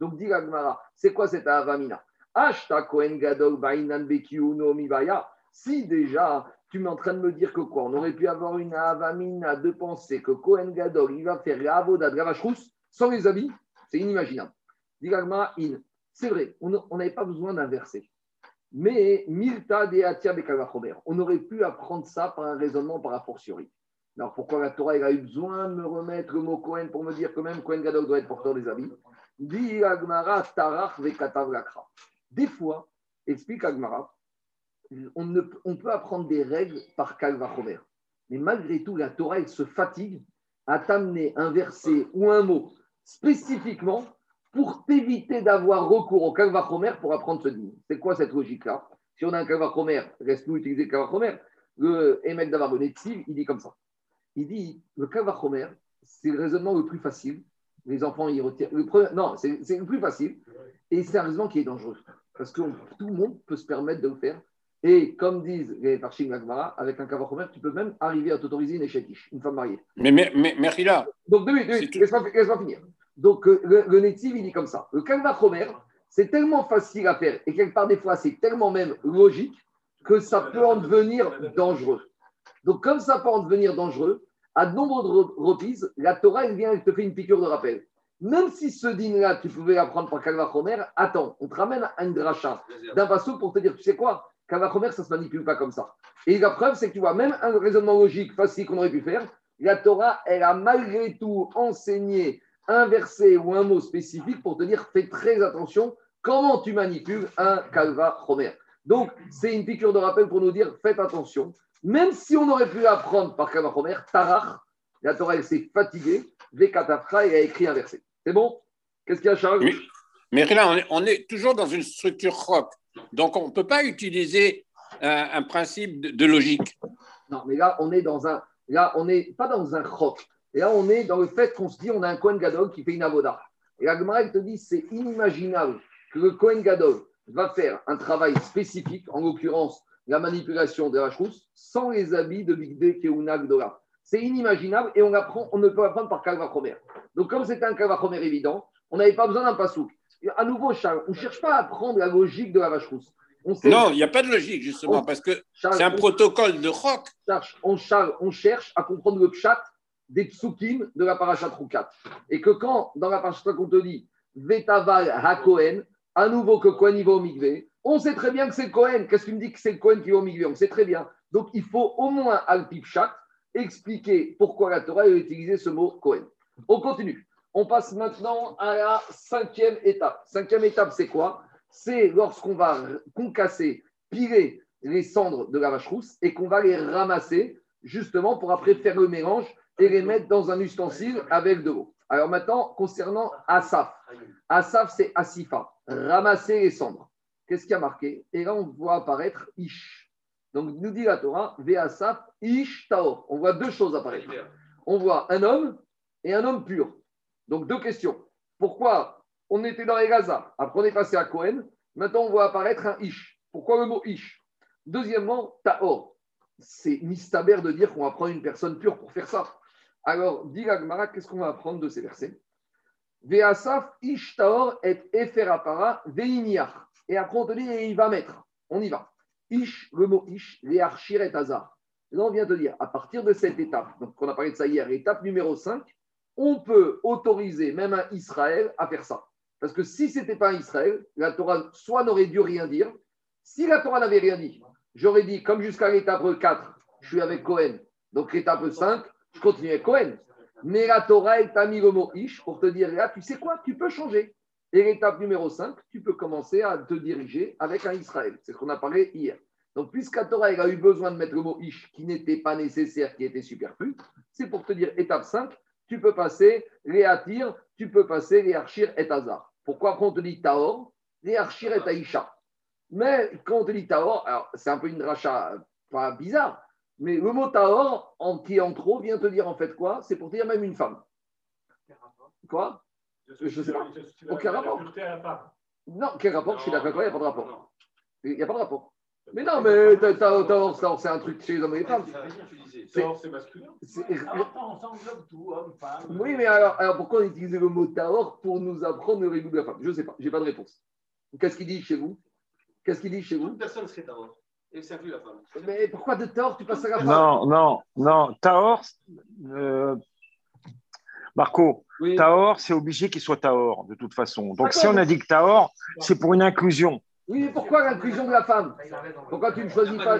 Donc, dit Gagmara, c'est quoi cette Avamina? Ashta Kohen Gadol, Bainan no Mibaya. Si déjà tu m'es en train de me dire que quoi? On aurait pu avoir une avamina de penser que Cohen Gadol, il va faire avoda de sans les habits. C'est inimaginable. in. C'est vrai, on n'avait pas besoin d'un verset. Mais Milta de Atia on aurait pu apprendre ça par un raisonnement par a fortiori. Alors pourquoi la Torah a eu besoin de me remettre le mot Cohen pour me dire que même Cohen Gadol doit être porteur des habits? Des fois, explique Agmara, on, peut apprendre des règles par Kalvachomer. Mais malgré tout, la Torah, elle se fatigue à t'amener un verset ou un mot spécifiquement pour t'éviter d'avoir recours au Kalvachomer pour apprendre ce dîme. C'est quoi cette logique-là? Si on a un Kalvachomer, reste-nous utiliser le Kalvachomer. Le Emek Davabonetsiv, il dit comme ça. Il dit le Kalvachomer, c'est le raisonnement le plus facile. Les enfants y retirent. Le non, c'est le plus facile. Et c'est un raisonnement qui est dangereux. Parce que tout le monde peut se permettre de le faire et comme disent les Parchim Lagmara, avec un kavachomer, tu peux même arriver à t'autoriser une échetiche, une femme mariée. Mais, mais, mais, mais là. Donc, deux minutes, laisse-moi finir. Donc, euh, le, le il dit comme ça. Le kavachomer, c'est tellement facile à faire, et quelque part, des fois, c'est tellement même logique, que ça peut en devenir dangereux. Donc, comme ça peut en devenir dangereux, à de nombreuses reprises, la Torah, elle vient, elle te fait une piqûre de rappel. Même si ce dîner-là, tu pouvais apprendre par Kalvachomer, attends, on te ramène à une d'un vassou pour te dire, tu sais quoi Kavachomer, ça ne se manipule pas comme ça. Et la preuve, c'est que tu vois, même un raisonnement logique facile qu'on aurait pu faire, la Torah, elle a malgré tout enseigné un verset ou un mot spécifique pour te dire fais très attention comment tu manipules un Kalva Homer. Donc, c'est une piqûre de rappel pour nous dire faites attention. Même si on aurait pu apprendre par Kalva Homer, Tarach, la Torah, elle s'est fatiguée, Vekatafra, et a écrit un verset. C'est bon? Qu'est-ce qu'il y a, Charles? Mais, là, on est, on est, toujours dans une structure rock. Donc, on ne peut pas utiliser un, principe de, logique. Non, mais là, on est dans un. Là, on n'est pas dans un chok. Et là, on est dans le fait qu'on se dit on a un Kohen Gadol qui fait une avoda. Et la Gemara, te dit c'est inimaginable que le Kohen Gadol va faire un travail spécifique, en l'occurrence la manipulation de la chrousse, sans les habits de Bigde Keuna Gdola. C'est inimaginable et on, apprend, on ne peut apprendre par Kalva Donc, comme c'était un Kalva évident, on n'avait pas besoin d'un pasouk à nouveau, Charles, on ne cherche pas à apprendre la logique de la vache rousse. non, il n'y a pas de logique, justement, parce que c'est un protocole de rock. On, on cherche à comprendre le pshat des psukim de la parachat Roukat. Et que quand, dans la parachat on te dit Vetaval HaKohen, à nouveau que Kohen va au on sait très bien que c'est Kohen. Qu'est-ce que tu me dis que c'est le Kohen qui va au migvé On sait très bien. Donc, il faut au moins, al pshat, expliquer pourquoi la Torah a utilisé ce mot Kohen. On continue. On passe maintenant à la cinquième étape. Cinquième étape, c'est quoi? C'est lorsqu'on va concasser, piler les cendres de la vache rousse et qu'on va les ramasser justement pour après faire le mélange et les mettre dans un ustensile avec de l'eau. Alors maintenant, concernant Asaf. Asaf, c'est Asifa. Ramasser les cendres. Qu'est-ce qui a marqué? Et là, on voit apparaître Ish. Donc, nous dit la Torah, Asaf, Ish Taor. On voit deux choses apparaître. On voit un homme et un homme pur. Donc, deux questions. Pourquoi on était dans les Gaza, après on est passé à Cohen, maintenant on voit apparaître un Ish? Pourquoi le mot Ish? Deuxièmement, Taor. C'est mistaber de dire qu'on va prendre une personne pure pour faire ça. Alors, dit Gagmara, qu'est-ce qu'on va apprendre de ces versets? Veasaf ishtaor et eferapara veiniach. Et après, on te dit, il va mettre. On y va. Ish, le mot ish, archir et. Là, on vient de dire, à partir de cette étape, donc on a parlé de ça hier, étape numéro 5, on peut autoriser même un Israël à faire ça. Parce que si ce n'était pas un Israël, la Torah soit n'aurait dû rien dire. Si la Torah n'avait rien dit, j'aurais dit, comme jusqu'à l'étape 4, je suis avec Cohen. Donc l'étape 5, je continue avec Cohen. Mais la Torah, elle t'a mis le mot Ish pour te dire, là, tu sais quoi, tu peux changer. Et l'étape numéro 5, tu peux commencer à te diriger avec un Israël. C'est ce qu'on a parlé hier. Donc, puisque la Torah a eu besoin de mettre le mot Ish qui n'était pas nécessaire, qui était superflu, c'est pour te dire, étape 5, tu peux passer les Atir, tu peux passer les Archir et Hazar. Pourquoi quand on te dit Taor, les et Aïcha Mais quand on te dit Taor, alors c'est un peu une rachat pas bizarre, mais le mot Taor, en, qui en trop, vient te dire en fait quoi? C'est pour dire même une femme. Quoi? Je sais pas. Aucun rapport? Non, quel rapport? Je suis d'accord, il n'y a pas de rapport. Il n'y a pas de rapport. Mais non, mais Taor, c'est un truc chez les hommes et les femmes. c'est masculin? tout, homme, femme. Oui, mais alors, alors pourquoi on utilise le mot Taor pour nous apprendre le régime de la femme? Je ne sais pas, je n'ai pas de réponse. Qu'est-ce qu'il dit chez vous? Qu'est-ce qu'il dit chez vous? Toute personne serait Taor. Et ça la femme. Mais pourquoi de Taor tu passes à la femme Non, non, non. Taor, euh, Marco, Taor, c'est obligé qu'il soit Taor, de toute façon. Donc, si on a dit que Taor, c'est pour une inclusion. Oui, mais pourquoi l'inclusion de la femme? Pourquoi tu ne choisis pas,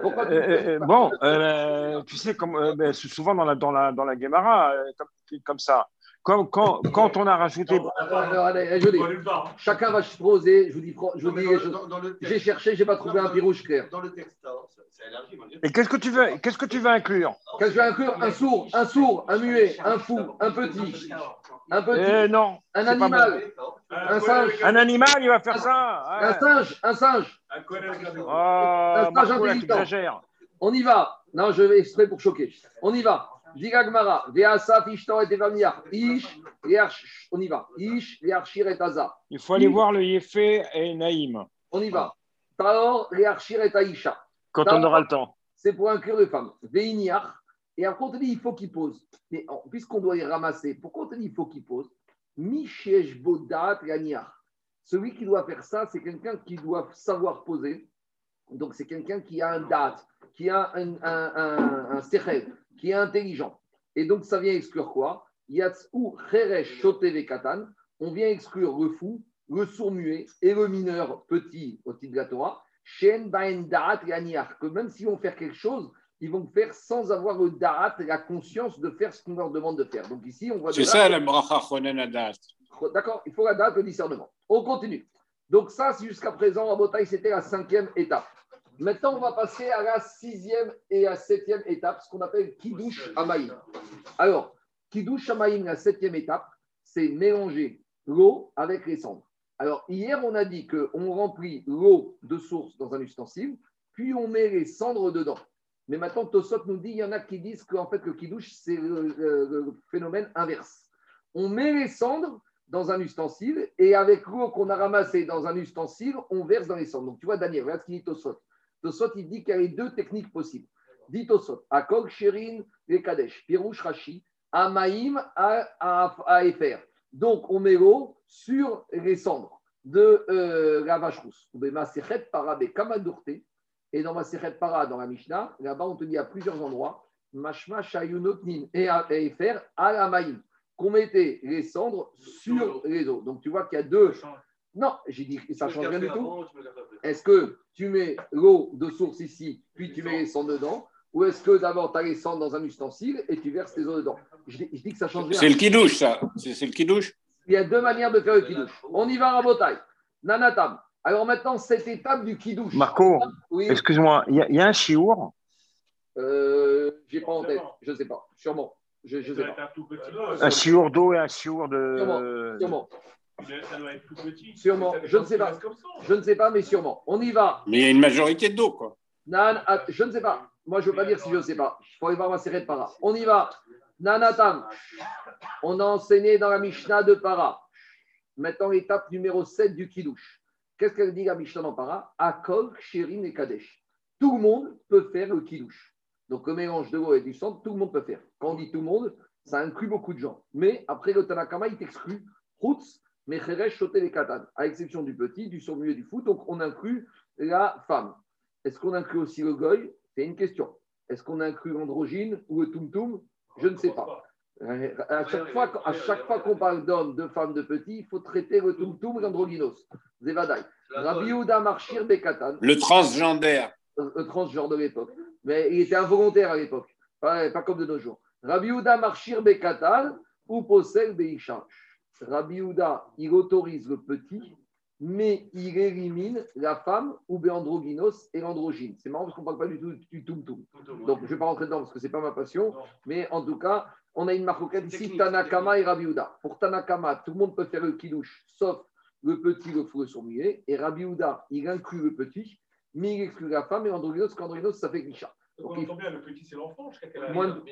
pourquoi tu euh, euh, Bon, euh, tu sais, comme, ben, souvent dans la, dans la, dans la Guémara, comme, comme ça. Quand, quand, quand, on a rajouté. chacun va se poser. Je vous dis, je dis j'ai cherché, je n'ai pas trouvé un pirouge clair. Dans le texte, Et qu'est-ce que tu veux, qu'est-ce que tu veux inclure Qu'est-ce que je veux inclure Un sourd, un sourd, un muet, un fou, un petit. Un petit. Eh non. Un animal. Un singe. Un animal, il va faire ça. Un singe, un singe. Oh, un singe intelligent. On y va. Non, je vais exprès pour choquer. On y va. Et Ish, on y va. Ish, et Taza. Il faut aller voir le Yefé et Naïm. On y va. Taor, et Aïcha. Quand on aura le temps. C'est pour inclure les femmes. Veiniach. Et après, on te dit, il faut qu'il pose. Mais puisqu'on doit les ramasser, pourquoi on te dit, il faut qu'il pose? Mishesh Bodat Celui qui doit faire ça, c'est quelqu'un qui doit savoir poser. Donc, c'est quelqu'un qui a un date, qui a un, un, un, un qui est intelligent. Et donc, ça vient exclure quoi? Yatsou Cheresh Katan. On vient exclure le fou, le sourd-muet et le mineur petit au titre de la Torah. Shen Da'at que même s'ils vont faire quelque chose, ils vont faire sans avoir le da'at, la conscience de faire ce qu'on leur demande de faire. Donc ici, on voit. C'est ça la bracha da'at. D'accord, il faut la da'at, le discernement. On continue. Donc ça, jusqu'à présent, à Botaï, c'était la cinquième étape. Maintenant, on va passer à la sixième et à septième étape, ce qu'on appelle Kiddush Amaïm. Alors, Kiddush Amaïm, la septième étape, c'est mélanger l'eau avec les cendres. Alors, hier, on a dit qu'on remplit l'eau de source dans un ustensile, puis on met les cendres dedans. Mais maintenant, Tosot nous dit, il y en a qui disent qu'en fait, le Kiddush, c'est le, phénomène inverse. On met les cendres dans un ustensile et avec l'eau qu'on a ramassée dans un ustensile, on verse dans les cendres. Donc, tu vois, Daniel, regarde ce qu'il dit Tosot. Tosot, il dit qu'il y a deux techniques possibles. Dit Tosot, Akol, Sherin, les Kadesh, Pirouche, Rashi, Amaïm, à Efer. Donc, on met l'eau sur les cendres de euh, la vache rousse. Et dans Masechet Para, dans la Mishnah, là-bas, on te dit à plusieurs endroits, Mashma, Shayunotnin et Efer, à la qu'on mettait les cendres sur les eaux. Donc, tu vois qu'il y a deux. Non, j'ai dit que ça ne change rien du tout. Est-ce que tu mets l'eau de source ici, puis tu mets les cendres dedans Ou est-ce que d'abord tu as les cendres dans un ustensile et tu verses tes eaux dedans? Je dis, que ça change rien. C'est le qui ça. C'est le qui Il y a deux manières de faire le qui-douche. On y va à Botaï. Nanatam. Alors maintenant, cette étape du qui-douche. Marco, excuse-moi, il y, a un chiour? Euh, J'ai pas en tête, je ne sais pas. Sûrement. Je, je sais pas. Un chiour d'eau et un chiour de. Sûrement. Sûrement. Ça doit être plus petit. Sûrement. Je ne sais pas. Je ne sais pas, mais sûrement. On y va. Mais il y a une majorité d'eau, quoi. Nan, je ne sais pas. Moi, je ne veux pas dire si je ne sais pas. Il faut aller voir ma série de para. On y va. Nanatam. On a enseigné dans la Mishnah de para. Maintenant, étape numéro 7 du Kiddush. Qu'est-ce qu'elle dit la Mishnah dans para? Akol, Shirin et Kadesh. Tout le monde peut faire le Kiddush. Donc, le mélange de l'eau et du sang, tout le monde peut faire. Quand on dit tout le monde, ça inclut beaucoup de gens. Mais après, le Tanakama, il t'exclut Routz, Mecheresh, Shotel et Katan, à l'exception du petit, du sourd et du fou. Donc, on inclut la femme. Est-ce qu'on inclut aussi le goy? C'est une question. Est-ce qu'on inclut l'androgyne ou le tumtum? Je ne sais pas. À chaque fois, à chaque fois qu'on parle d'hommes, de femmes, de petits, il faut traiter le tumtum et l'androgynos. Zevadai. Rabbi Marchir Bekatan. Le transgendaire. Le transgenre de l'époque. Mais il était involontaire à l'époque, pas, comme de nos jours. Rabbi Marchir Bekatan ou possède Beisha. Rabbi il autorise le petit mais il élimine la femme ou androgynos et l'androgyne. C'est marrant parce qu'on ne parle pas du tout du tum tum. Donc je ne vais pas rentrer dedans parce que ce n'est pas ma passion, mais en tout cas, on a une marque ici, Tanakama et Rabiouda. Pour Tanakama, tout le monde peut faire le kidouche, sauf le petit, le fou, le sourmier. Et Rabiouda, il inclut le petit, mais il exclut la femme et l'androgynos, l'androgynos, ça fait Glisha. Donc, on bien, le petit, c'est l'enfant, jusqu'à quel âge Moins de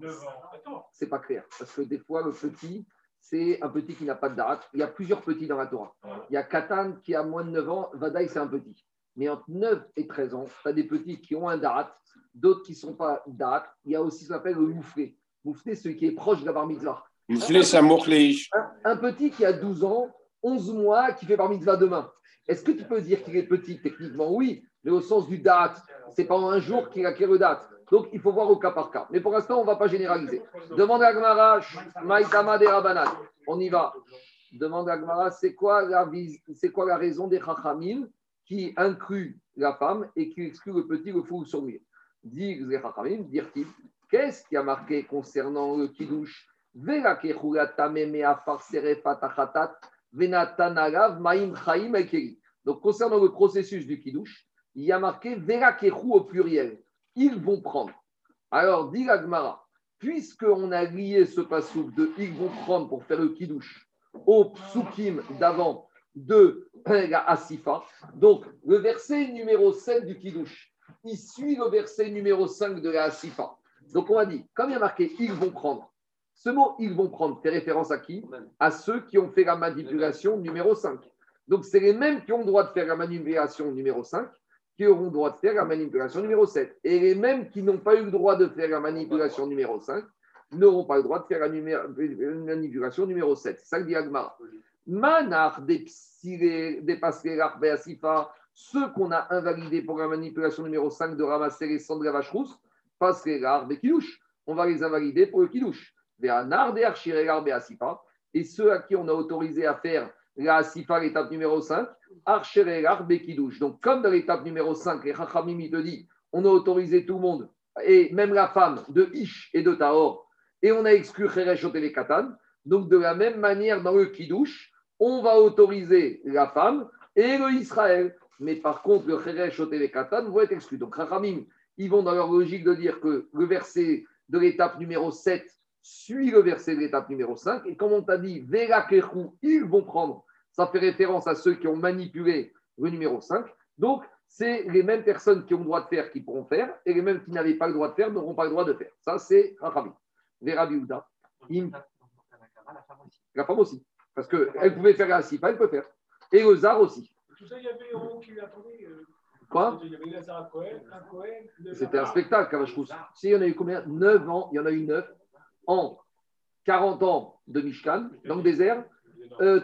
9 ans. C'est pas clair, parce que des fois, le petit, c'est un petit qui n'a pas de date. Il y a plusieurs petits dans la Torah. Il y a Katan qui a moins de 9 ans, Vadaï c'est un petit. Mais entre 9 et 13 ans, tu as des petits qui ont un date, d'autres qui ne sont pas date. Il y a aussi ce qu'on appelle le mouflé. Mouflé, celui qui est proche de la bar mitzvah. Mouflé, c'est un, un petit qui a 12 ans, 11 mois, qui fait bar mitzvah demain. Est-ce que tu peux dire qu'il est petit? Techniquement, oui, mais au sens du date. C'est pas un jour qu'il acquiert le date. Donc, il faut voir au cas par cas. Mais pour l'instant, on ne va pas généraliser. Demande à Gmara, Maïtama des Rabanat. On y va. Demande à Gmara, c'est quoi, la, quoi la raison des Chachamim qui inclut la femme et qui exclut le petit, le fou, le sourd Dit les Chachamim, dire-t-il, qu'est-ce qui a marqué concernant le Kiddush donc, concernant le processus du Kiddush, il y a marqué Verakechu au pluriel ils vont prendre. Alors, dit l'Agmara, puisqu'on a lié ce passouk de ils vont prendre pour faire le kidouche au psukim d'avant de la Asifa, donc le verset numéro 7 du kidouche, il suit le verset numéro 5 de la Asifa. Donc on a dit, comme il y a marqué ils vont prendre, ce mot ils vont prendre fait référence à qui? À ceux qui ont fait la manipulation numéro 5. Donc c'est les mêmes qui ont le droit de faire la manipulation numéro 5 qui auront le droit de faire la manipulation numéro 7. Et les mêmes qui n'ont pas eu le droit de faire la manipulation numéro 5 n'auront pas le droit de faire la manipulation numéro 7. C'est ça que dit Agmar. Manar des ceux qu'on a invalidés pour la manipulation numéro 5 de ramasser les cendres de la vache rousse, des kidouches. On va les invalider pour le kidouche. Et ceux à qui on a autorisé à faire la Sifa, l'étape numéro 5, Archeregar Bekidouche. Donc, comme dans l'étape numéro 5, les Chachamim, te dit, on a autorisé tout le monde, et même la femme de Ish et de Tahor, et on a exclu Cheresh Katan. Donc, de la même manière, dans le Kidouche, on va autoriser la femme et le Israël. Mais par contre, le Cheresh Katan vont être exclus. Donc, Chachamim, ils vont dans leur logique de dire que le verset de l'étape numéro 7 suit le verset de l'étape numéro 5. Et comme on t'a dit, Verakechu, ils vont prendre. Ça fait référence à ceux qui ont manipulé le numéro 5. Donc, c'est les mêmes personnes qui ont le droit de faire qui pourront faire, et les mêmes qui n'avaient pas le droit de faire n'auront pas le droit de faire. Ça, c'est Rachabi. Verabi Ouda. La femme aussi. Parce qu'elle pouvait faire la sifa, elle peut faire. Et le zar aussi. Tout ça, il y avait un qui attendait. Euh, Quoi? C'était un spectacle, Kavachkous. Si, il y en a eu combien? 9 ans, il y en a eu 9 en 40 ans de Mishkan, dans le désert,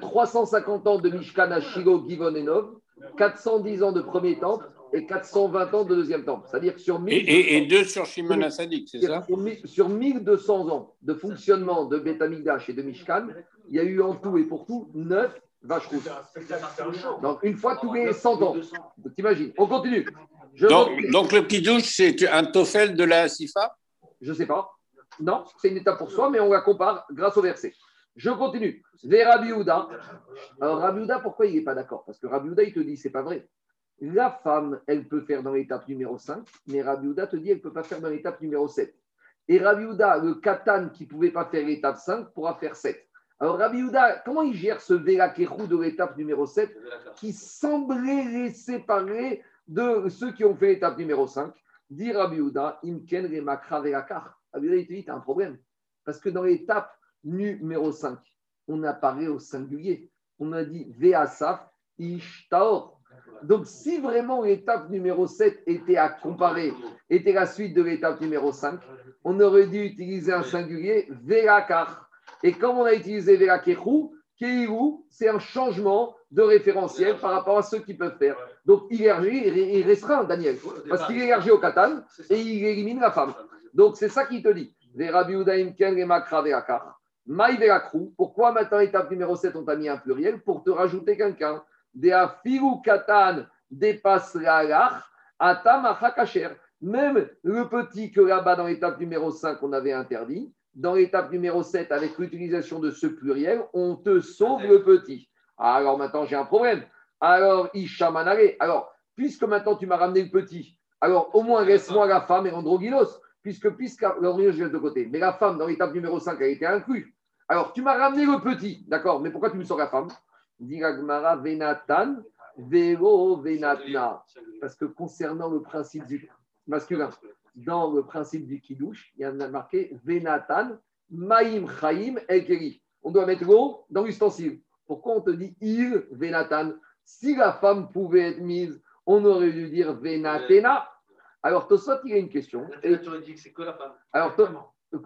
350 euh, ans de Mishkan à Shiloh, Givon et Nov, 410 ans de premier temple et 420 ans de deuxième temple. C'est-à-dire sur et, deux sur Shimon Sadik, c'est ça sur, 1200 ans de fonctionnement de Beth et de Mishkan, il y a eu en tout et pour tout 9 vaches rouges. Donc une fois tous les 100 ans. T'imagines On continue. donc, donc, le Kiddush, c'est un Tofel de la Sifa? Je ne sais pas. Non, c'est une étape pour soi, mais on la compare grâce au verset. Je continue. Vers Rabbi Alors, Rabbi pourquoi il n'est pas d'accord? Parce que Rabbi il te dit, c'est pas vrai. La femme, elle peut faire dans l'étape numéro 5, mais Rabbi te dit, elle ne peut pas faire dans l'étape numéro 7. Et Rabbi le katan qui ne pouvait pas faire l'étape 5, pourra faire 7. Alors, Rabbi comment il gère ce Vélakéchou de l'étape numéro 7 qui semblait les séparer de ceux qui ont fait l'étape numéro 5 Dit Rabbi Imken Remakra Velakar. Rabbi il te dit, tu as un problème. Parce que dans l'étape numéro 5, on apparaît au singulier. On a dit Veasaf Ishtaor. Donc, si vraiment l'étape numéro 7 était à comparer, était la suite de l'étape numéro 5, on aurait dû utiliser un singulier Verakar. Et comme on a utilisé Verakeru, Keirou, c'est un changement de référentiel par rapport à ceux qui peuvent faire. Donc, il, il restreint, Daniel, parce qu'il élargit au Katan et il élimine la femme. Donc, c'est ça qu'il te dit. Pourquoi maintenant, étape numéro 7, on t'a mis un pluriel? Pour te rajouter quelqu'un. Même le petit que là-bas, dans l'étape numéro 5, on avait interdit, dans l'étape numéro 7, avec l'utilisation de ce pluriel, on te sauve le petit. Alors maintenant, j'ai un problème. Alors, Ishamanare. Alors, puisque maintenant tu m'as ramené le petit, alors au moins laisse-moi la femme et androgynos. Puisque, puisque, je laisse de côté. Mais la femme, dans l'étape numéro 5, a été inclue. Alors, tu m'as ramené le petit, d'accord, mais pourquoi tu me sors la femme? Diragmara Venatan, Vero Venatna. Parce que concernant le principe du masculin, dans le principe du kidouche, il y a marqué Venatan, Maïm Chaim Elkeri. On doit mettre l'eau dans l'ustensile. Pourquoi on te dit il Venatan? Si la femme pouvait être mise, on aurait dû dire Venatena. Alors, Tosot, il y a une question. Et... Tu aurais dit que c'est que la femme. Alors,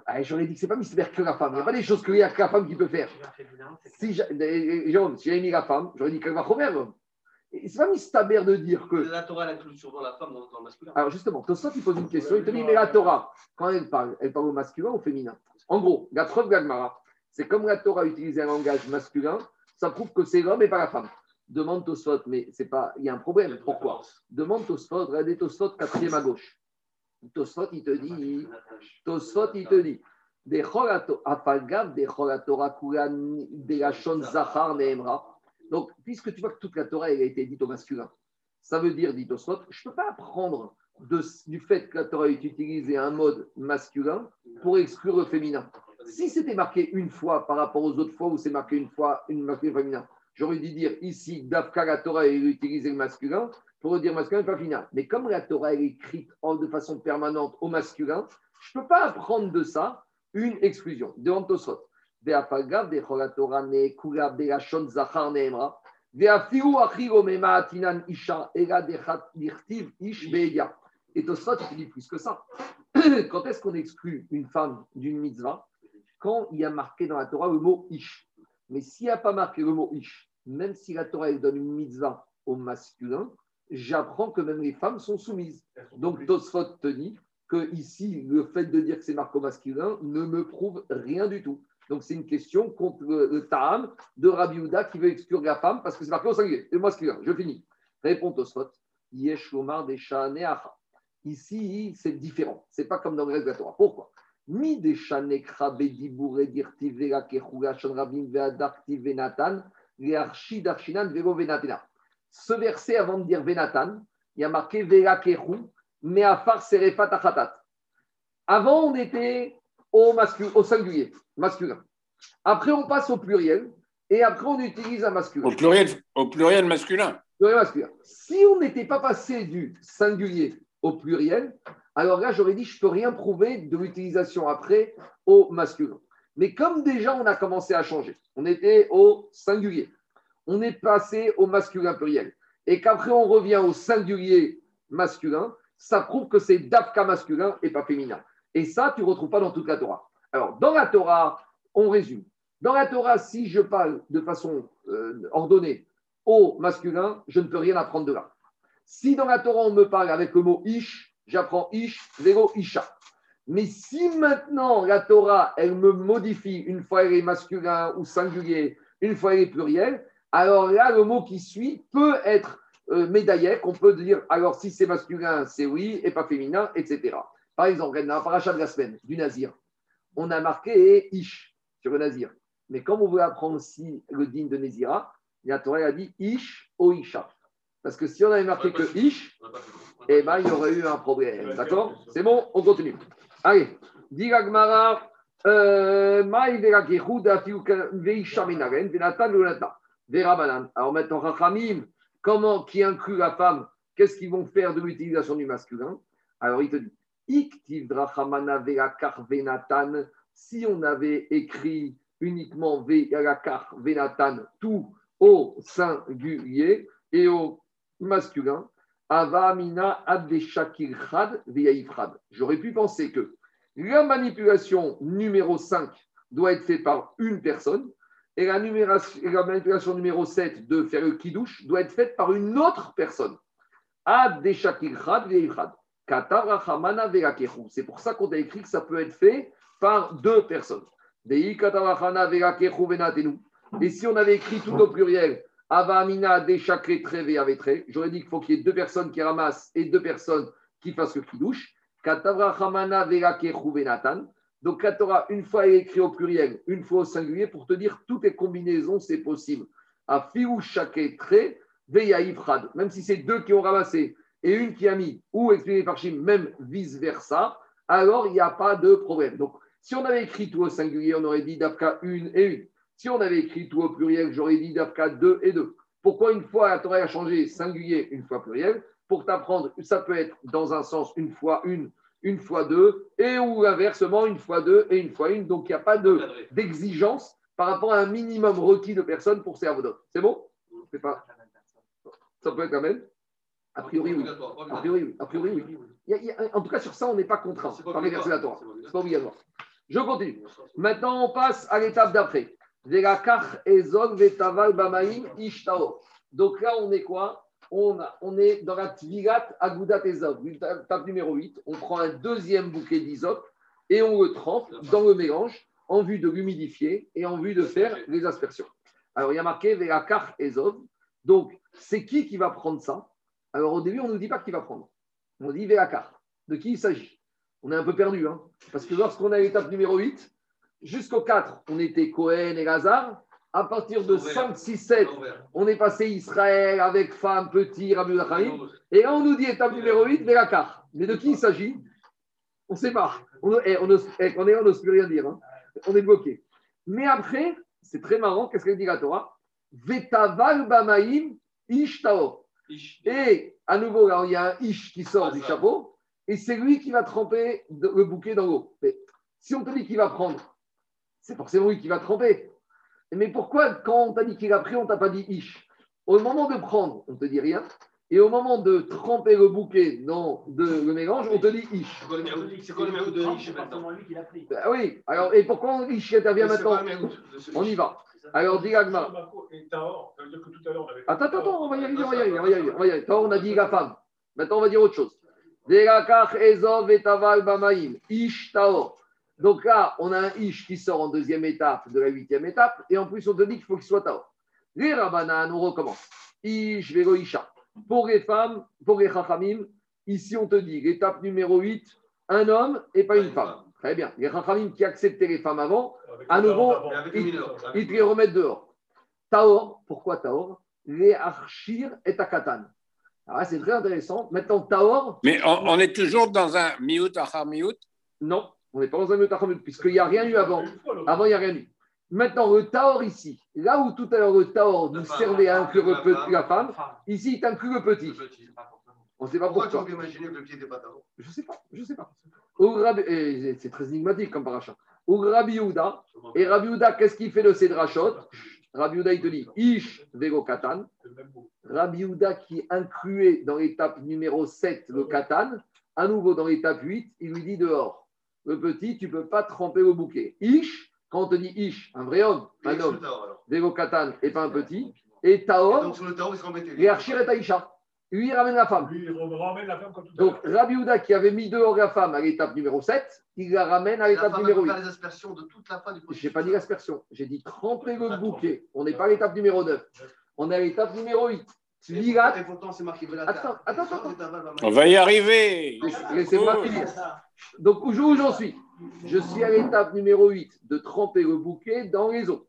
ah, j'aurais dit que ce n'est pas mystère que la femme. Il n'y a pas des choses qu'il y a que la femme qui peut faire. Si j'avais mis la femme, j'aurais dit qu'elle va remettre. C'est pas mystère de dire que. La Torah, elle inclut souvent la femme dans, le masculin. Alors justement, Tosot, il pose une question. Il te dit, mais la Torah, quand elle parle, elle parle au masculin ou au féminin? En gros, la preuve d'Agmara, c'est comme la Torah utilise un langage masculin, ça prouve que c'est l'homme et pas la femme. Demande Tosfot, mais c'est pas, il y a un problème. Pourquoi? Demande Tosfot, regardez Tosfot, quatrième à gauche. Tosfot, il te dit, Tosfot, il te dit, des des. Donc, puisque tu vois que toute la Torah a été dite au masculin, ça veut dire, dit Tosfot, je ne peux pas apprendre du fait que la Torah ait utilisé un mode masculin pour exclure le féminin. Si c'était marqué une fois par rapport aux autres fois où c'est marqué une fois une masculin féminin, j'aurais dû dire ici, Dafka, la Torah a utilisé le masculin pour dire masculin et pas féminin. Mais comme la Torah est écrite de façon permanente au masculin, je ne peux pas apprendre de ça une exclusion. De Antosot. Et Tosfot, il dit plus que ça. Quand est-ce qu'on exclut une femme d'une mitzvah? Quand il y a marqué dans la Torah le mot ish. Mais s'il n'y a pas marqué le mot ish, même si la Torah donne une mitzvah au masculin, j'apprends que même les femmes sont soumises. Donc Tosfot te dit que ici, le fait de dire que c'est marqué au masculin ne me prouve rien du tout. Donc c'est une question contre le, le de Rabbi Houda qui veut exclure la femme parce que c'est marqué au singulier, le masculin. Je finis. Répond Tosfot. Yeshomar des Ici, c'est différent. C'est pas comme dans le reste de la Torah. Pourquoi? Mi ce verset, avant de dire Venatan, il y a marqué Verakehu, mais à Serefat Achatat. Avant, on était au, au singulier, masculin. Après, on passe au pluriel, et après, on utilise un masculin. Au pluriel, au pluriel masculin. Pluriel masculin. Si on n'était pas passé du singulier au pluriel, alors là, j'aurais dit, je ne peux rien prouver de l'utilisation après au masculin. Mais comme déjà, on a commencé à changer, on était au singulier, on est passé au masculin pluriel, et qu'après, on revient au singulier masculin, ça prouve que c'est d'Afka masculin et pas féminin. Et ça, tu ne retrouves pas dans toute la Torah. Alors, dans la Torah, on résume. Dans la Torah, si je parle de façon euh, ordonnée au masculin, je ne peux rien apprendre de là. Si dans la Torah, on me parle avec le mot ish, j'apprends ish, zéro isha. Mais si maintenant la Torah, elle me modifie, une fois elle est masculin ou singulier, une fois elle est pluriel, alors là, le mot qui suit peut être euh, médaillé, qu'on peut dire, alors si c'est masculin, c'est oui, et pas féminin, etc. Par exemple, dans la paracha de du Nazir, on a marqué Ish sur le Nazir. Mais comme on veut apprendre aussi le digne de Nézira, la Torah a dit Ish o Isha. Parce que si on avait marqué que Ish, eh ben, il y aurait eu un problème. D'accord C'est bon, on continue. Allez, Diragmara, euh, Alors maintenant, Rachamim, comment, qui inclut la femme, qu'est-ce qu'ils vont faire de l'utilisation du masculin? Alors il te dit, si on avait écrit uniquement Venatan, tout au singulier et au masculin, Avamina J'aurais pu penser que la manipulation numéro 5 doit être faite par une personne Et la, manipulation numéro 7 de faire le kidouche doit être faite par une autre personne. C'est pour ça qu'on a écrit que ça peut être fait par deux personnes. Et si on avait écrit tout au pluriel, Avamina, j'aurais dit qu'il faut qu'il y ait deux personnes qui ramassent et deux personnes qui fassent le kidouche. Donc, la une fois écrit au pluriel, une fois au singulier, pour te dire toutes les combinaisons, c'est possible. A fiou trait, Même si c'est deux qui ont ramassé et une qui a mis, ou expliqué par Chim, même vice-versa, alors il n'y a pas de problème. Donc, si on avait écrit tout au singulier, on aurait dit d'Afka une et une. Si on avait écrit tout au pluriel, j'aurais dit d'Afka deux et deux. Pourquoi une fois la Torah a changé singulier, une fois pluriel Pour t'apprendre, ça peut être dans un sens une fois une, une fois deux, et ou inversement une fois deux et une fois une. Donc il n'y a pas d'exigence par rapport à un minimum requis de personnes pour d'autres. C'est bon? Pas... Ça peut être la même a priori, oui. A priori, oui. A priori, oui. en tout cas, sur ça, on n'est pas contraint par les versets de la Torah. Ce n'est pas obligatoire. Je continue. Maintenant, on passe à l'étape d'après. Donc là, on est quoi? On, est dans la Tvirat Agudat Ezog, étape numéro 8. On prend un deuxième bouquet d'isop et on le trempe dans le mélange en vue de l'humidifier et en vue de faire les aspersions. Alors, il y a marqué Verakar Ezov. Donc, c'est qui qui va prendre ça? Alors au début, on ne nous dit pas qui va prendre. On dit Véakar. De qui il s'agit? On est un peu perdu, hein parce que lorsqu'on a l'étape numéro 8, jusqu'au 4, on était Cohen et Lazare. À partir de 5, 6, 7, on est passé Israël avec femme, petit, Rabbi Et là, on nous dit étape numéro 8, Véakar. Mais de qui il s'agit? On ne sait pas. On, eh, on, eh, on, n'ose plus rien dire. Hein. on est bloqué. Mais après, c'est très marrant, qu'est-ce qu'elle dit la Torah? Vetaval Bamaim Ishtaor. Et à nouveau, là, il y a un ish qui sort du chapeau, et c'est lui qui va tremper le bouquet dans l'eau. Si on te dit qu'il va prendre, c'est forcément lui qui va tremper. Mais pourquoi, quand on t'a dit qu'il a pris, on t'a pas dit ish? Au moment de prendre, on te dit rien. Et au moment de tremper le bouquet dans le mélange, on te dit ish. C'est quoi le numéro de ish maintenant bah Oui, alors, et pourquoi ish intervient maintenant On y va. Alors, dis Agma. Attends, attends, on va y arriver, on va y arriver, on va y arriver. On, va y arriver. on a dit la femme. Maintenant, on va dire autre chose. Ish taor. Donc là, on a un ish qui sort en deuxième étape de la huitième étape, et en plus, on te dit qu'il faut qu'il soit taor. Les rabanan, on recommence. Ish vero isha. Pour les femmes, pour les chachamim, ici, on te dit l'étape numéro 8, un homme et pas une femme. Très bien. Les Rachamim qui acceptaient les femmes avant, à nouveau, ils, te les remettent dehors. Taor, pourquoi Taor? Les Archir et Takatan. Alors c'est très intéressant. Maintenant, Taor. Mais on, est toujours dans un Miout Achar Miout Non, on n'est pas dans un Miout, puisqu'il n'y a rien eu avant. Avant, il n'y a rien eu. Maintenant, le Taor ici, là où tout à l'heure le Taor nous servait à inclure la femme, ici, il inclut le petit. On ne sait pas pourquoi. Pourquoi tu imaginer que le pied n'était pas Taor Je ne sais pas, je ne sais pas. C'est très énigmatique comme parachat. Ou Rabbi Yehuda. Et Rabbi Yehuda, qu'est-ce qu'il fait de ses drachot Rabbi Yehuda, il te dit Ish Vego Katan. Rabbi Yehuda qui incluait dans l'étape numéro 7 le Katan, à nouveau dans l'étape 8, il lui dit dehors. Le petit, tu ne peux pas tremper au bouquet. Ish, quand on te dit Ish, un vrai homme, un homme, et pas un petit. Et Taor, et Archir et Taïcha. Lui, il ramène la femme. Lui, il ramène la femme comme tout Donc, Rabbi Houda, qui avait mis dehors la femme à l'étape numéro 7, il la ramène à l'étape numéro 8. les aspersions de toute la fin du Je n'ai pas dit l'aspersion. J'ai dit tremper le bouquet. On n'est pas à l'étape numéro 9. On est à l'étape numéro 8. Ligat. Et pourtant, c'est marqué Attends, attends, attends. On va y arriver. Laissez-moi finir. Donc, où j'en suis Je suis à l'étape numéro 8 de tremper le bouquet dans les eaux.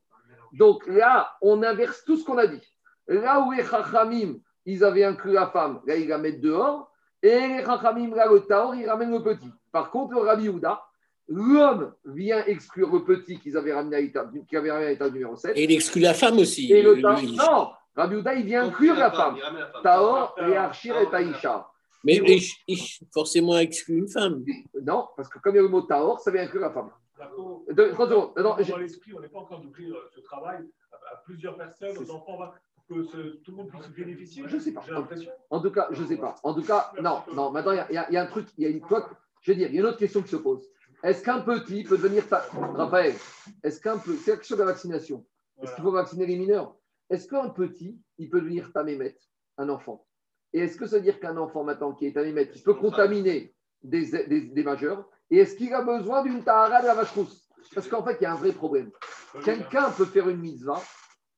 Donc là, on inverse tout ce qu'on a dit. Là où les chachamim ils avaient inclus la femme, là ils la mettent dehors, et les Chachamim, là le Taor, ils ramènent le petit. Par contre, le Rabbi Houda, l'homme vient exclure le petit qu'ils avaient ramené à l'état, qui avait ramené à l'état numéro 7. Et il exclut la femme aussi. Et le Taor, non, Rabbi Houda, il vient inclure la femme. Taor, et Archir et Taïcha. Mais il, forcément exclut une femme. Non, parce que comme il y a le mot Taor, ça vient inclure la femme. Dans l'esprit, on n'est pas en train d'ouvrir ce travail à plusieurs personnes, aux enfants que tout le monde puisse bénéficier Je ne sais pas. En, tout cas, je ne sais pas. En tout cas, non, non. Maintenant, il y, a un truc, il y a une je veux dire, il y a une autre question qui se pose. Est-ce qu'un petit peut devenir Raphaël, est-ce qu'un peu, c'est la question de la vaccination. Est-ce qu'il faut vacciner les mineurs? Est-ce qu'un petit, il peut devenir tamémet, un enfant? Et est-ce que ça veut dire qu'un enfant maintenant qui est tamémet, il peut contaminer des, majeurs? Et est-ce qu'il a besoin d'une tahara de la vache rousse? Parce qu'en fait, il y a un vrai problème. Quelqu'un peut faire une mitzvah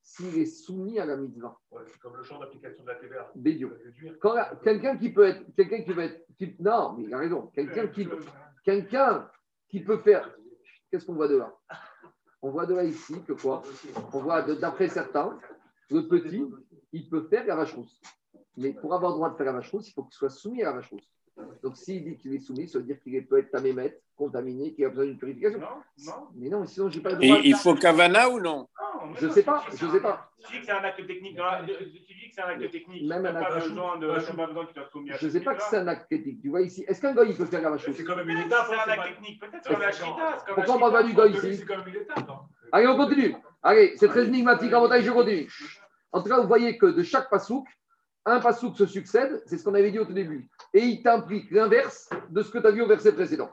s'il est soumis à la mitzvah. c'est comme le champ d'application de la TVA. Quelqu'un qui peut être. Quelqu'un qui peut être. non, mais il a raison. Quelqu'un qui, quelqu'un qui peut faire. Qu'est-ce qu'on voit de là? On voit de là ici que quoi? On voit d'après certains, le petit, il peut faire la vache rousse. Mais pour avoir le droit de faire la vache rousse, il faut qu'il soit soumis à la vache rousse. Donc s'il dit qu'il est soumis, ça veut dire qu'il peut être tamémet, contaminé, qu'il a besoin d'une purification. Non, non. Mais non, sinon, j'ai pas le droit. il faut Cavana ou non? Je ne sais pas, je ne sais pas. Tu dis que c'est un acte technique. Tu dis que c'est un acte technique. Même un acte pas besoin de. Je ne sais pas que c'est un acte technique. Tu vois ici, est-ce qu'un gars il peut faire la vache C'est quand même une étape. C'est un acte technique. Peut-être sur la chita. Pourquoi on parle pas du gars ici? C'est quand même une étape. Allez, on continue. Allez, c'est très énigmatique. Je continue. En tout cas, vous voyez que de chaque pasouk, un pasouk se succède, c'est ce qu'on avait dit au tout début. Et il t'implique l'inverse de ce que tu as vu au verset précédent.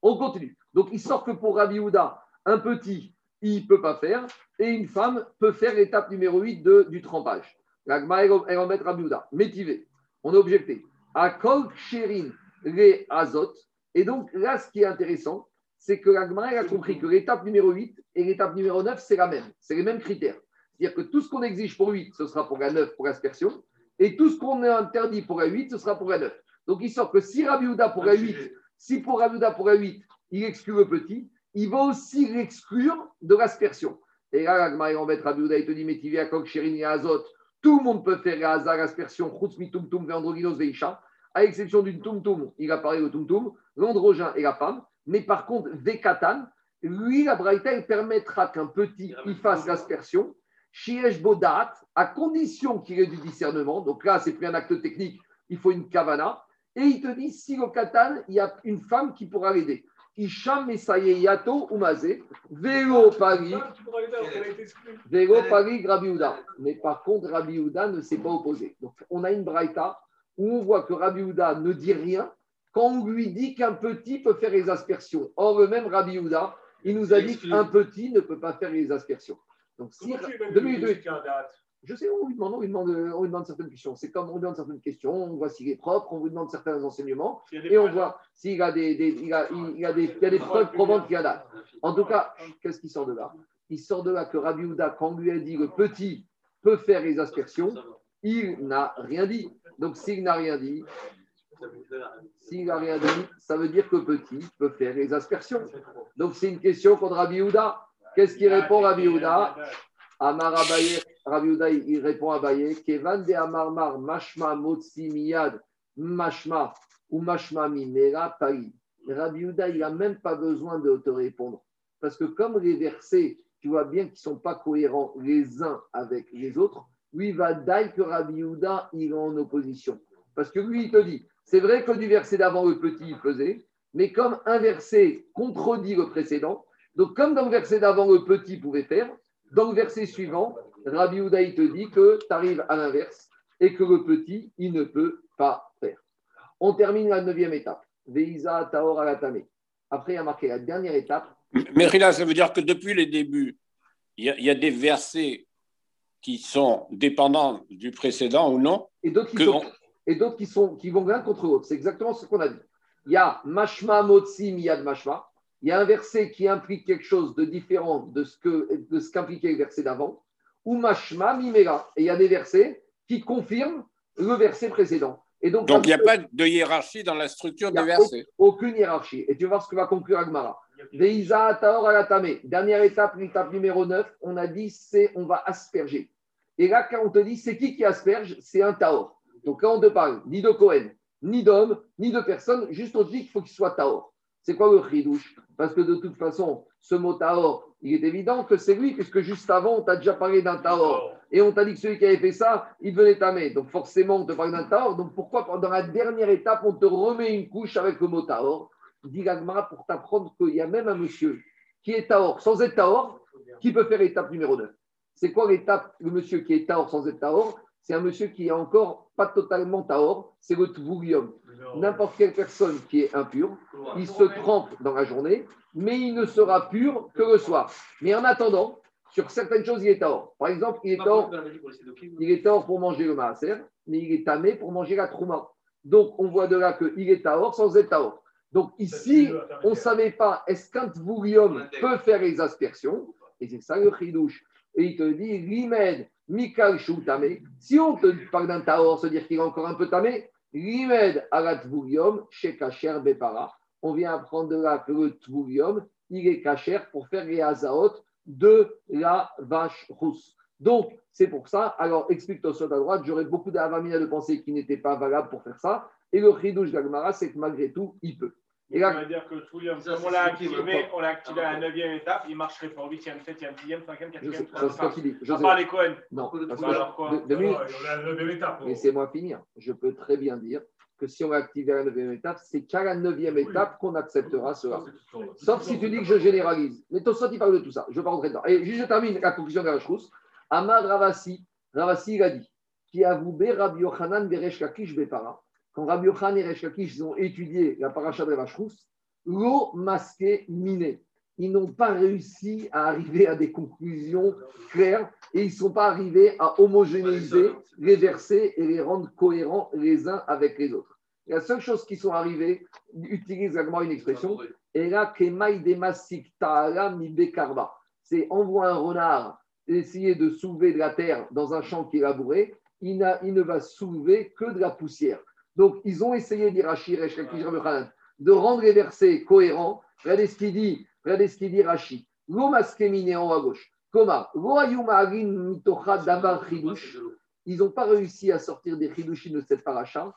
On continue. Donc, il sort que pour Rabbi Houda, un petit, il ne peut pas faire, et une femme peut faire l'étape numéro 8 de, du trempage. L'agma, en met Rabbi Houda. Métivé. On a objecté. À Kol les Azot. Et donc, là, ce qui est intéressant, c'est que l'agma, a compris que l'étape numéro 8 et l'étape numéro 9, c'est la même. C'est les mêmes critères. C'est-à-dire que tout ce qu'on exige pour 8, ce sera pour la 9, pour l'aspersion. Et tout ce qu'on interdit pour la 8, ce sera pour la 9. Donc il sort que si Rabbi pour la 8, si pour Rabbi pour la 8, il exclut le petit, il va aussi l'exclure de l'aspersion. Et là, la en fait, Rabbi il te dit, mais à Kok, et Azot, tout le monde peut faire la l'aspersion, Chutz, Tum Tum, Vendroginos, Veisha, à l'exception d'une Tum Tum, il a parlé de Tum Tum, l'androgin et la femme, mais par contre, Vekatan, lui, la Braïta, il permettra qu'un petit il fasse l'aspersion, Shiesh Bodat, à condition qu'il ait du discernement. Donc là, c'est plus un acte technique, il faut une kavana. Et il te dit, si au Katan, il y a une femme qui pourra l'aider. Isham Mesaye Yato Umazé, Vélo Paris, Vélo Paris Rabiouda. Mais par contre, Rabiouda ne s'est pas opposé. Donc on a une braïta où on voit que Rabiouda ne dit rien quand on lui dit qu'un petit peut faire les aspersions. Or, le même Rabiouda, il nous a dit qu'un petit ne peut pas faire les aspersions. Donc, si. Je sais, on lui demande, on lui demande, on lui demande certaines questions. C'est comme on lui demande certaines questions, on voit s'il est propre, on lui demande certains enseignements, et on voit s'il a des, des, il a, il a des, il a des preuves probantes qu'il y a là. En tout cas, qu'est-ce qui sort de là? Il sort de là que Rabbi Houda, quand on lui a dit le petit peut faire les aspersions, il n'a rien dit. Donc, s'il n'a rien dit, s'il n'a rien dit, ça veut dire que petit peut faire les aspersions. Donc, c'est une question contre Rabbi Houda. Qu'est-ce qu'il répond Rabbi Houda Amar Abaye, Rabbi Houda, il répond à Abaye Kevan de Amarmar, Mashma, Motsi, Miyad, Mashma, ou Mashma, Paris. Rabbi Houda, il n'a même pas besoin de te répondre. Parce que comme les versets, tu vois bien qu'ils ne sont pas cohérents les uns avec les autres, lui, va dire que Rabbi Houda, il est en opposition. Parce que lui, il te dit, c'est vrai que du verset d'avant, le petit, il faisait, mais comme un verset contredit le précédent, donc, comme dans le verset d'avant, le petit pouvait faire, dans le verset suivant, Rabbi Houdaï te dit que tu arrives à l'inverse et que le petit, il ne peut pas faire. On termine la neuvième étape. Veiza Taor Alatame. Après, il y a marqué la dernière étape. Mais là, ça veut dire que depuis les débuts, il y, a, des versets qui sont dépendants du précédent ou non Et d'autres qui, sont, et d'autres qui, sont, qui vont l'un contre l'autre. C'est exactement ce qu'on a dit. Il y a Mashma Motsi Miyad Mashma il y a un verset qui implique quelque chose de différent de ce, que, de ce qu'impliquait le verset d'avant, ou mashma mimera. Et il y a des versets qui confirment le verset précédent. Et donc, donc il n'y a pas de hiérarchie dans la structure des versets. Aucune hiérarchie. Et tu vas voir ce que va conclure Agmara. Veiza Taor Alatame. Dernière étape, l'étape numéro 9, on a dit c'est on va asperger. Et là, quand on te dit c'est qui qui asperge, c'est un Taor. Donc là, on ne parle ni de Cohen, ni d'homme, ni de personne, juste on dit qu'il faut qu'il soit Taor. C'est quoi le chidouche? Parce que de toute façon, ce mot taor, il est évident que c'est lui, puisque juste avant, on t'a déjà parlé d'un taor. Et on t'a dit que celui qui avait fait ça, il venait tamer. Donc forcément, on te parle d'un taor. Donc pourquoi, dans la dernière étape, on te remet une couche avec le mot taor Dit pour t'apprendre qu'il y a même un monsieur qui est taor, sans être taor, qui peut faire l'étape numéro 2. C'est quoi l'étape, le monsieur qui est taor sans être taor C'est un monsieur qui est encore pas totalement taor, c'est le tvoulium n'importe quelle personne qui est impure, il se trempe dans la journée, mais il ne sera pur que le soir. Mais en attendant, Sur certaines choses, il est tort. Par exemple, il est tort, il est pour manger le maaser, mais il est tamé pour manger la trouma. Donc, on voit de là qu'il est taor sans être taor. Donc, ici, on ne savait pas, est-ce qu'un tvoulium peut faire les aspersions? Et c'est ça le chidouche. Et il te dit, rimed, mikal tamé. Si on te parle d'un taor, se dire qu'il est encore un peu tamé, rimed alat tvoulium, chez kacher bepara. On vient apprendre de là que le tvoulium, il est kacher pour faire les azaot de la vache rousse. Donc, c'est pour ça. Alors, explique-toi sur ta droite, j'aurais beaucoup d'avamina de penser qu'il n'était pas valable pour faire ça. Et le chidouche d'Agmara, c'est que malgré tout, il peut. Et là, ça veut dire que comme on l'a activé, on l'a activé à la 9e étape, il marcherait pour 8e, 7e, 6e, 5e, 4e, 3e. C'est ce qu'il dit. Je pas les Cohen. Non, parce que alors quoi de, de, étape. Laissez-moi finir. Je peux très bien dire que si on l'a activé à la 9e étape, c'est qu'à la 9e étape qu'on acceptera cela. Sauf si tu dis que je généralise. Mais Tosot, il parle de tout ça. Je ne vais pas rentrer dedans. Et juste, je termine la conclusion de la chose. Ahmad Ravasi, Ravasi, il a dit qui a voué Rabbi Yochanan Beresh Kakish Bepara. Quand Rabbi Yochanan et Resh Kakish ont étudié la paracha de rousse, l'eau masquée minée. Ils n'ont pas réussi à arriver à des conclusions claires et ils ne sont pas arrivés à homogénéiser les versets et les rendre cohérents les uns avec les autres. La seule chose qui sont arrivés, utilise également une expression, et là, c'est envoie un renard essayer de soulever de la terre dans un champ qui est labouré, il, il ne va soulever que de la poussière. Donc, ils ont essayé d'Irachi, de rendre les versets cohérents. Regardez ce qu'il dit, regardez ce qu'il dit Rashi. en haut à gauche. Ils n'ont pas réussi à sortir des chidushim de cette paracha.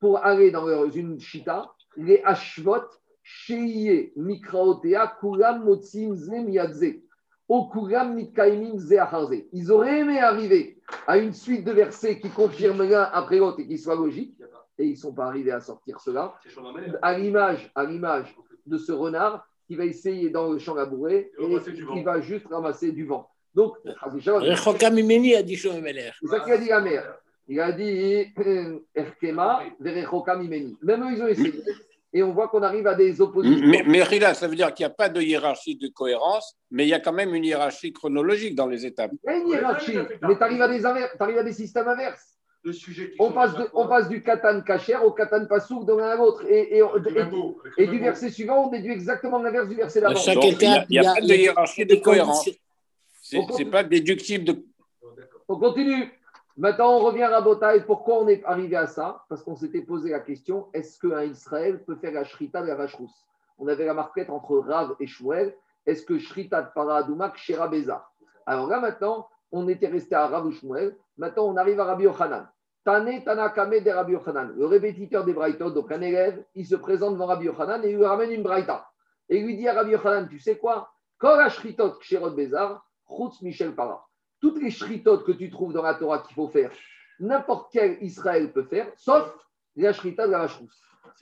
Pour aller dans leur, une shita, les ashvot, sheye mikraotea, kulam motzim zem yadze. Ils auraient aimé arriver à une suite de versets qui confirment l'un après l'autre et qui soient logiques, et ils ne sont pas arrivés à sortir cela. À l'image, à l'image de ce renard qui va essayer dans le champ labouré et qui va juste ramasser du vent. Donc, c'est ça qu'il a dit la mère. Il a dit Erkema, Même eux, ils ont essayé et on voit qu'on arrive à des oppositions. Mais, mais Rila, ça veut dire qu'il n'y a pas de hiérarchie de cohérence, mais il y a quand même une hiérarchie chronologique dans les étapes. Il y a une hiérarchie, mais tu arrives, à des systèmes inverses. Le sujet on, passe on passe du katan kacher au katan pasouk de l'un à l'autre. Et, et, et, du verset suivant, on déduit exactement l'inverse du verset d'avant. Il n'y a, pas de hiérarchie de cohérence. Ce n'est pas déductible de. On continue. Maintenant, on revient à Botaï. Pourquoi on est arrivé à ça? Parce qu'on s'était posé la question est-ce qu'un Israël peut faire la shrita de la vache On avait la marquette entre Rav et Shmuel. Est-ce que shrita de Paradoumak chez Rabeza Alors là, maintenant, on était resté à Rav ou Shmuel. Maintenant, on arrive à Rabbi Yochanan. Tane Tanakame de Rabbi Yochanan. Le répétiteur des Braithot, donc un élève, il se présente devant Rabbi Yochanan et il lui ramène une Braïta. Et il lui dit à Rabbi Yochanan Tu sais quoi? La shritot Kshirot Bézar, Chutz Michel Para toutes les shritotes que tu trouves dans la Torah qu'il faut faire, n'importe quel Israël peut faire, sauf la shrita de la vache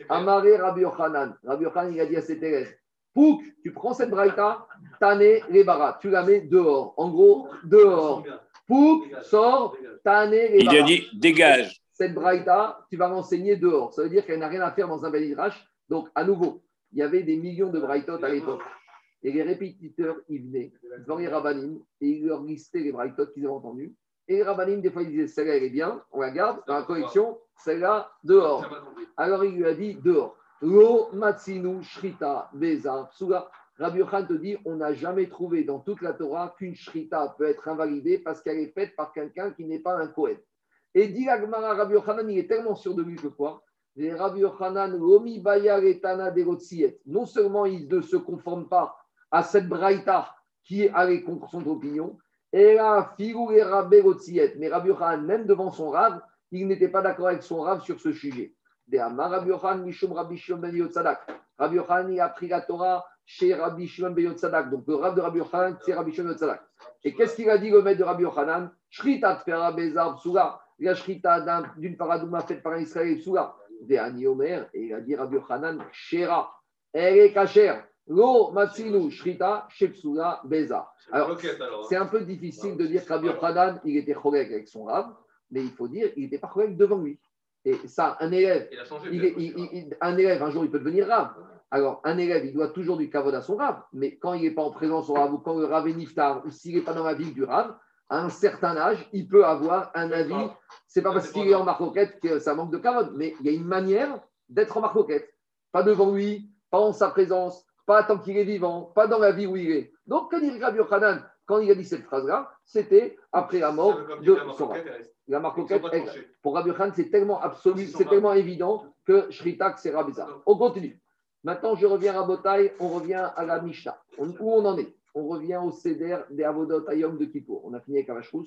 Amaré Rabbi Yochanan. Rabbi Yochanan, il a dit à ses élèves Pouk, tu prends cette braïta, tané les barat, tu la mets dehors. En gros, dehors. Pouk, sort, tané les Il a dit dégage. Cette braïta, tu vas m'enseigner dehors. Ça veut dire qu'elle n'a rien à faire dans un bel Donc, à nouveau, il y avait des millions de braïtotes à l'époque. Et les répétiteurs, ils venaient devant les rabbinim et ils leur listaient les braïtotes qu'ils avaient entendus. Et les rabbinim, des fois, ils disaient celle-là, elle est bien, on la garde dans la collection, celle-là, dehors. Alors il lui a dit dehors. Lo matsinu shrita beza. Rabbi Yochan te dit on n'a jamais trouvé dans toute la Torah qu'une shrita peut être invalidée parce qu'elle est faite par quelqu'un qui n'est pas un Kohen. Et dit Agmara, Rabbi Yochanan, il est tellement sûr de lui que quoi? Rabbi Yochanan, bayar etana Non seulement il ne se conforme pas à cette braïta qui allée contre son opinion. Et là, figuré Rabbi Mais Rabbi Yochanan, même devant son Rav, il n'était pas d'accord avec son Rav sur ce sujet. Rabbi Yochanan, Mishum Rabbi Shimon Ben Yotzadak. Rabbi Yochanan, a pris la Torah chez Rabbi Shimon Ben Yotzadak. Donc le Rav de Rabbi Yochanan, c'est Rabbi Shimon Ben Yotzadak. Et qu'est-ce qu'il a dit le maître de Rabbi Yochanan? Shrita Tfera Bezar Psula. La Shrita d'une paradouma faite par un Israël Psula. Ani Omer. Et il a dit Rabbi Yochanan, Shera. Elle est cachère. Lo Matsinu Shrita Shepsula Beza. Alors, c'est un peu difficile de dire qu'Abir Hanan, il était chorek avec son rab, mais il faut dire qu'il n'était pas chorek devant lui. Et ça, un élève, il, un élève, un jour, il peut devenir rab. Alors, un élève, il doit toujours du kavod à son rave, mais quand il n'est pas en présence au rave ou quand le rave est niftar ou s'il n'est pas dans la ville du rave, à un certain âge, il peut avoir un avis. C'est pas parce qu'il est en marcoquette que ça manque de kavod, mais il y a une manière d'être en marcoquette. Pas devant lui, pas en sa présence, pas tant qu'il est vivant, pas dans la vie où il est. Donc, quand il Rabbi Yochanan, quand il a dit cette phrase-là, c'était après la mort de son La marcoquette, pour Rabbi Yochanan, c'est tellement absolu, c'est tellement évident que Shritak, c'est Rabbi On continue. Maintenant, je reviens à Botaï, on revient à la Mishnah. où on en est? On revient au Seder des Avodot Ayom de Kippour. On a fini avec Avashrous.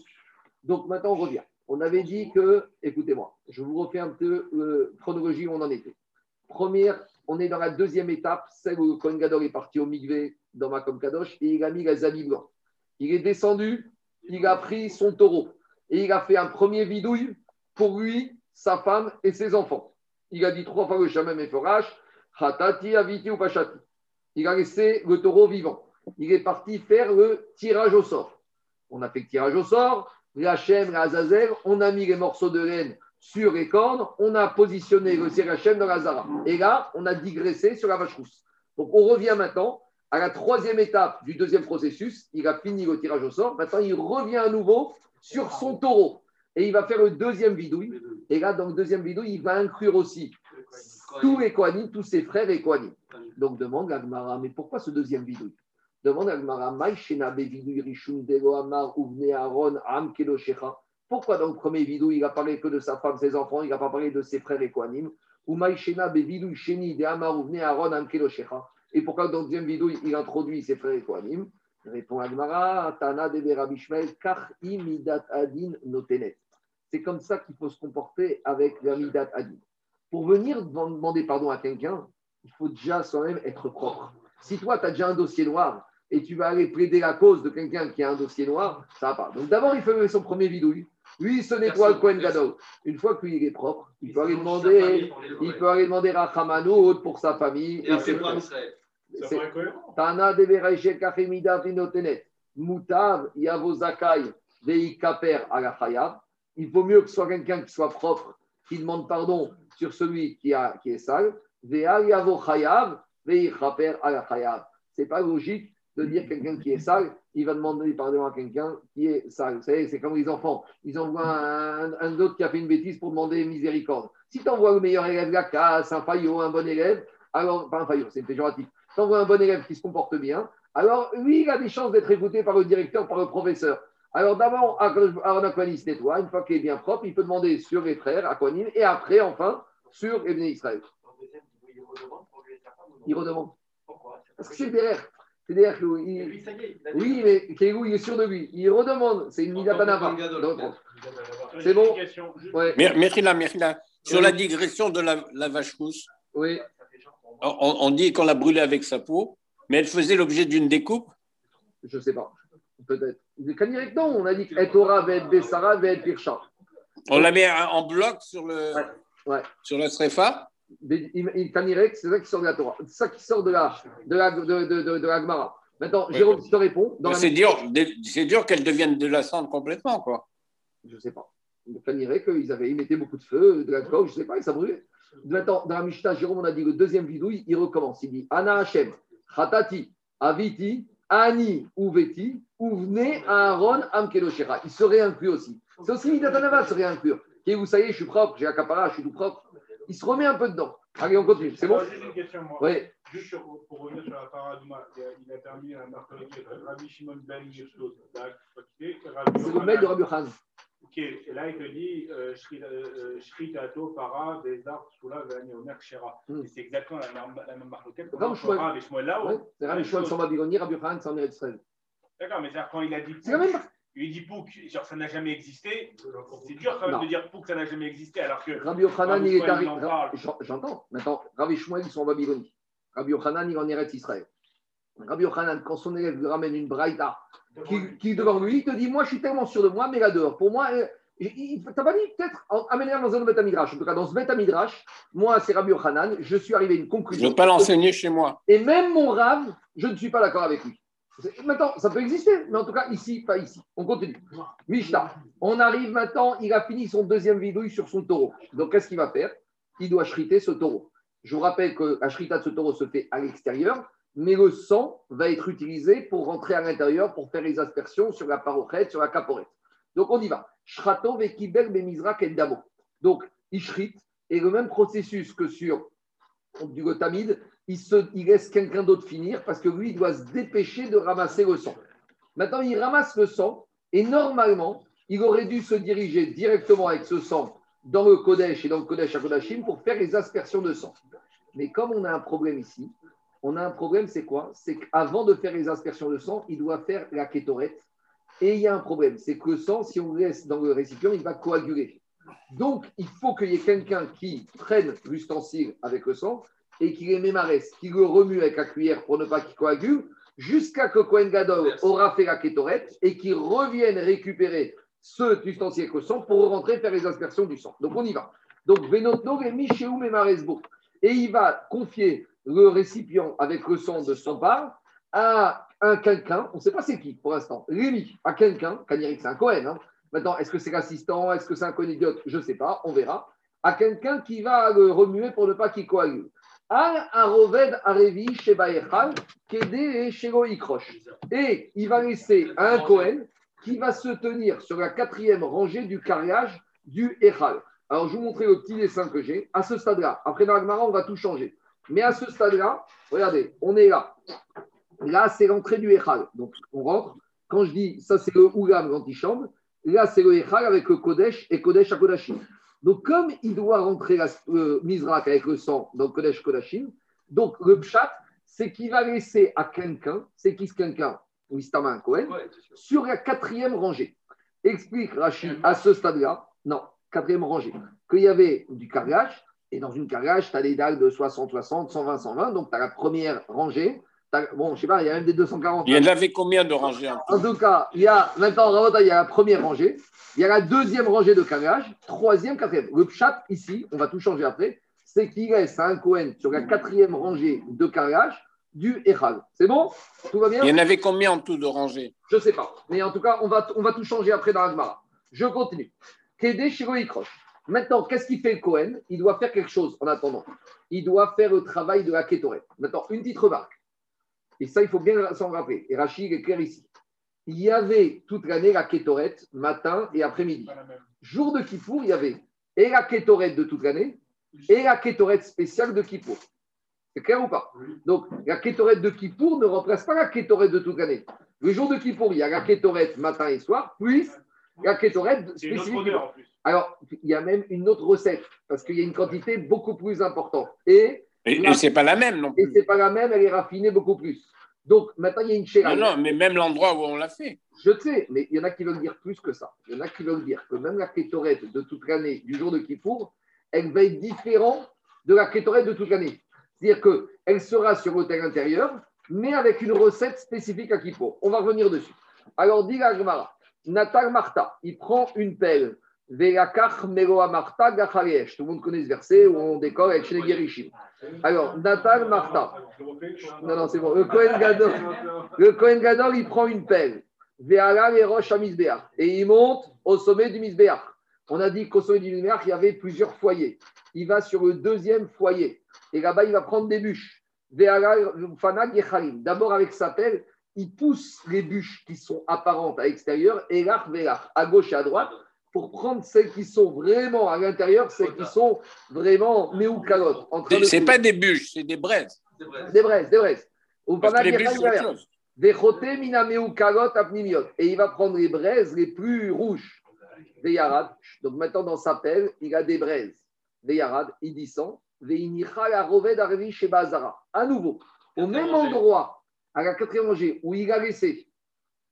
Donc maintenant, on revient. On avait dit que, écoutez-moi, je vous refais un peu euh, chronologie où on en était. Première, on est dans la deuxième étape, celle où le Kohen Gadol est parti au Migvé dans Makom Kadosh et il a mis la Zabi blanc. Il est descendu, il a pris son taureau et il a fait un premier vidouille pour lui, sa femme et ses enfants. Il a dit trois fois le Shamem et Forash Hatati, Aviti ou Pachati. Il a laissé le taureau vivant. Il est parti faire le tirage au sort. On a fait le tirage au sort, la chaîne, la Azazel, on a mis les morceaux de laine sur les cornes, on a positionné le Sérachem dans la Zara. Et là, on a digressé sur la vache rousse. Donc, on revient maintenant à la troisième étape du deuxième processus. Il a fini le tirage au sort. Maintenant, il revient à nouveau sur son taureau. Et il va faire le deuxième vidouille. Et là, dans le deuxième vidouille, il va inclure aussi tous les Kohanim, tous ses frères et Kohanim. Donc demande à Gmara, mais pourquoi ce deuxième vidouille Demande à Gmara, Pourquoi dans le premier vidouille, il a parlé que de sa femme, ses enfants, il n'a pas parlé de ses frères et Kohanim Et pourquoi dans le deuxième vidouille, il introduit ses frères et Kohanim Répond Agmara, Tana de Kach imidat adin notenet. C'est comme ça qu'il faut se comporter avec la midat adin. Pour venir demander pardon à quelqu'un, il faut déjà soi-même être propre. Si toi, tu as déjà un dossier noir et tu vas aller plaider la cause de quelqu'un qui a un dossier noir, ça va pas. Donc d'abord, il fait son premier vidouille. Lui, il se nettoie le coin Gadol. Une fois qu'il est propre, il peut aller demander, il peut aller demander à Hamanout pour sa famille. Et, c'est Tana de Mutav Yavozakai Veikaper Alachayav. Il vaut mieux que ce soit quelqu'un qui soit propre, qui demande pardon sur celui qui, a, qui est sale. C'est pas logique de dire quelqu'un qui est sale, il va demander pardon à quelqu'un qui est sale. Vous savez, c'est comme les enfants. Ils envoient un, un, autre qui a fait une bêtise pour demander miséricorde. Si tu envoies le meilleur élève de la classe, un faillot, un bon élève, alors, pas un faillot, c'est péjoratif. Tu envoies un bon élève qui se comporte bien, alors lui, il a des chances d'être écouté par le directeur, par le professeur. Alors d'abord, Aaron Aquanis nettoie, une fois qu'il est bien propre, il peut demander sur les frères, Aquanim, et après, enfin, sur Ebné Israël. Il redemande. Pourquoi? Parce que c'est derrière. C'est derrière que oui, mais Kégou, il est sûr de lui. Il redemande. C'est une Midatanava. C'est bon ouais. Mérila, Mérila. Sur la digression de la, la vache rousse, oui. on, on dit qu'on l'a brûlée avec sa peau, mais elle faisait l'objet d'une découpe? Je ne sais pas. Peut-être. Non, on a dit qu'Etora va être Bessara, va être Pircha. On la met en bloc sur, le, sur la Srefa il, c'est ça qui sort de la Torah. C'est ça qui sort de la, de la, de, de, de, la Gemara. Maintenant, Jérôme, je te réponds. C'est dur, c'est dur qu'elle devienne de la cendre complètement, quoi. Je ne sais pas. Il Tanirex, qu'ils avaient, ils mettaient beaucoup de feu, de la coque, je ne sais pas, et ça brûlait. Maintenant, dans la Mishnah, Jérôme, on a dit le deuxième vidouille, il recommence. Il dit Ana Hashem, Khatati, Aviti, Ani, Uveti, Uvne, Aaron, Amkeloshera. Il serait inclus aussi. C'est aussi Midatanava, serait inclus. Et vous savez, je suis propre, j'ai un capara, je suis tout propre. Il se remet un peu dedans. Allez, on continue. C'est bon J'ai une question, moi. Oui. Juste pour revenir sur la paradouma, il a terminé un marquage Rabbi Shimon Ben. C'est le maître de Rabbi Khan. Ok, et là il te dit euh, euh, Shri Tato, Para, Bezar, Shera. C'est exactement la même. Comme Shmuel là. C'est Rabbi Shmuel sur Babylone, Rabbi en Israël. D'accord, mais quand il a dit. C'est la même il dit Pouk, genre ça n'a jamais existé. C'est dur quand même de dire Pouk, ça n'a jamais existé, alors que. Rabbi Yochanan, il est arrivé. J'entends. Maintenant, Rabbi Shmuel, ils sont en Babylonie. Rabbi Yochanan, il en Eretz Israël. Rabbi Yochanan, quand son élève lui ramène une braïta qui, qui devant lui, il te dit Moi, je suis tellement sûr de moi, mais là dehors, pour moi, tu n'as pas dit peut-être amener dans un Beth Midrash. En tout cas, dans ce Beth Midrash, moi, c'est Rabbi Yochanan, je suis arrivé à une conclusion. Je ne veux pas l'enseigner chez moi. Et même mon Rav, je ne suis pas d'accord avec lui. Maintenant, ça peut exister, mais en tout cas, ici, pas ici. On continue. Mishnah. On arrive maintenant, il a fini son deuxième vidouille sur son taureau. Donc, qu'est-ce qu'il va faire? Il doit chriter ce taureau. Je vous rappelle que la shrita de ce taureau se fait à l'extérieur, mais le sang va être utilisé pour rentrer à l'intérieur pour faire les aspersions sur la parochette, sur la caporette. Donc on y va. Shrato vekibel bemizrak et damo. Donc, ishrit est le même processus que sur du gotamide. Il, se, il laisse quelqu'un d'autre finir parce que lui, il doit se dépêcher de ramasser le sang. Maintenant, il ramasse le sang et normalement, il aurait dû se diriger directement avec ce sang dans le Kodesh et dans le Kodesh à Kodashim pour faire les aspersions de sang. Mais comme on a un problème ici, on a un problème, c'est quoi? C'est qu'avant de faire les aspersions de sang, il doit faire la kétorette. Et il y a un problème, c'est que le sang, si on le laisse dans le récipient, il va coaguler. Donc, il faut qu'il y ait quelqu'un qui prenne l'ustensile avec le sang et qui les mémaresse, qui le remue avec la cuillère pour ne pas qu'il coagule, jusqu'à que Kohen Gadol aura fait la kétorette et qu'il revienne récupérer ce ustensile avec le sang pour rentrer faire les aspersions du sang. Donc, on y va. Donc, Venotno et Michéou Et il va confier le récipient avec le sang de son part à un quelqu'un, on ne sait pas c'est qui pour l'instant, Rémi, à quelqu'un, c'est un Cohen. Hein. Maintenant, est-ce que c'est l'assistant, est-ce que c'est un Cohen idiote? Je ne sais pas, on verra. À quelqu'un qui va le remuer pour ne pas qu'il coagule. Et il va laisser un Cohen qui va se tenir sur la quatrième rangée du carrelage du Echal. Alors, je vous montrer le petit dessin que j'ai. À ce stade-là, après la on va tout changer. Mais à ce stade-là, regardez, on est là. Là, c'est l'entrée du Echal. Donc, on rentre. Quand je dis ça, c'est le Oulam, l'antichambre. Là, c'est le Echal avec le Kodesh et Kodesh à Kodashim. Donc, comme il doit rentrer la euh, Mizrak avec le sang dans le Kodesh Kodashim, donc le Pshat, c'est qu'il va laisser à quelqu'un, c'est qui ce quelqu'un? Wistama Cohen, sur la quatrième rangée. Explique Rachid à ce stade-là, non, quatrième rangée, qu'il y avait du carrelage, et dans une carrelage, tu as des dalles de 60, 60, 120, 120, donc tu as la première rangée. Bon, je sais pas, il y a même des 240. Il y en avait combien de rangées En tout cas, il y a maintenant, il y a la première rangée, il y a la deuxième rangée de carrelage, troisième, quatrième. Le chat ici, on va tout changer après, c'est qu'il reste un Cohen sur la quatrième rangée de carrelage du Echal. C'est bon? Tout va bien? Il y en avait combien en tout de rangées? Je ne sais pas. Mais en tout cas, on va, on va tout changer après dans l'Agmara. Je continue. Kédé Shiroïkrosh. Maintenant, qu'est-ce qu'il fait le Cohen? Il doit faire quelque chose en attendant. Il doit faire le travail de la Kétorette. Maintenant, une petite remarque. Et ça, il faut bien s'en rappeler. Et Rachid est clair ici. Il y avait toute l'année la Kétorette, matin et après-midi. Jour de Kippour, il y avait et la Kétorette de toute l'année et la Kétorette spéciale de Kippour. C'est clair ou pas Donc, la kétorette de Kippour ne remplace pas la kétorette de toute l'année. Le jour de Kippour, il y a la kétorette matin et soir, puis la kétorette spécifique. Alors, il y a même une autre recette, parce qu'il y a une quantité beaucoup plus importante. Et, et, c'est pas la même non plus. Et c'est pas la même, elle est raffinée beaucoup plus. Donc, maintenant, il y a une chérie. Non, non, mais même l'endroit où on l'a fait. Je sais, mais il y en a qui veulent dire plus que ça. Il y en a qui veulent dire que même la kétorette de toute l'année, du jour de Kippour, elle va être différente de la kétorette de toute l'année. C'est-à-dire qu'elle sera sur l'hôtel intérieur, mais avec une recette spécifique à Kippour. On va revenir dessus. Alors, dit la Natal Marta, il prend une pelle. Tout le monde connaît ce verset où on décore avec Shnegirishim. Alors, Natal Marta. Non, non, c'est bon. Le Kohen Gadol, le Kohen Gadol, il prend une pelle. Et il monte au sommet du Misbeach. On a dit qu'au sommet du Misbeach, il y avait plusieurs foyers. Il va sur le deuxième foyer. Et là-bas, il va prendre des bûches. D'abord, avec sa pelle, il pousse les bûches qui sont apparentes à l'extérieur, et là, à gauche et à droite, pour prendre celles qui sont vraiment à l'intérieur, celles qui sont vraiment méoucalotes. Ce n'est pas des bûches, c'est des braises. Des braises, des braises. Et il va prendre les braises les plus rouges. Donc maintenant, dans sa pelle, il a des braises. Des yarad, il descend. À nouveau, au même endroit, à la quatrième rangée, où il a laissé.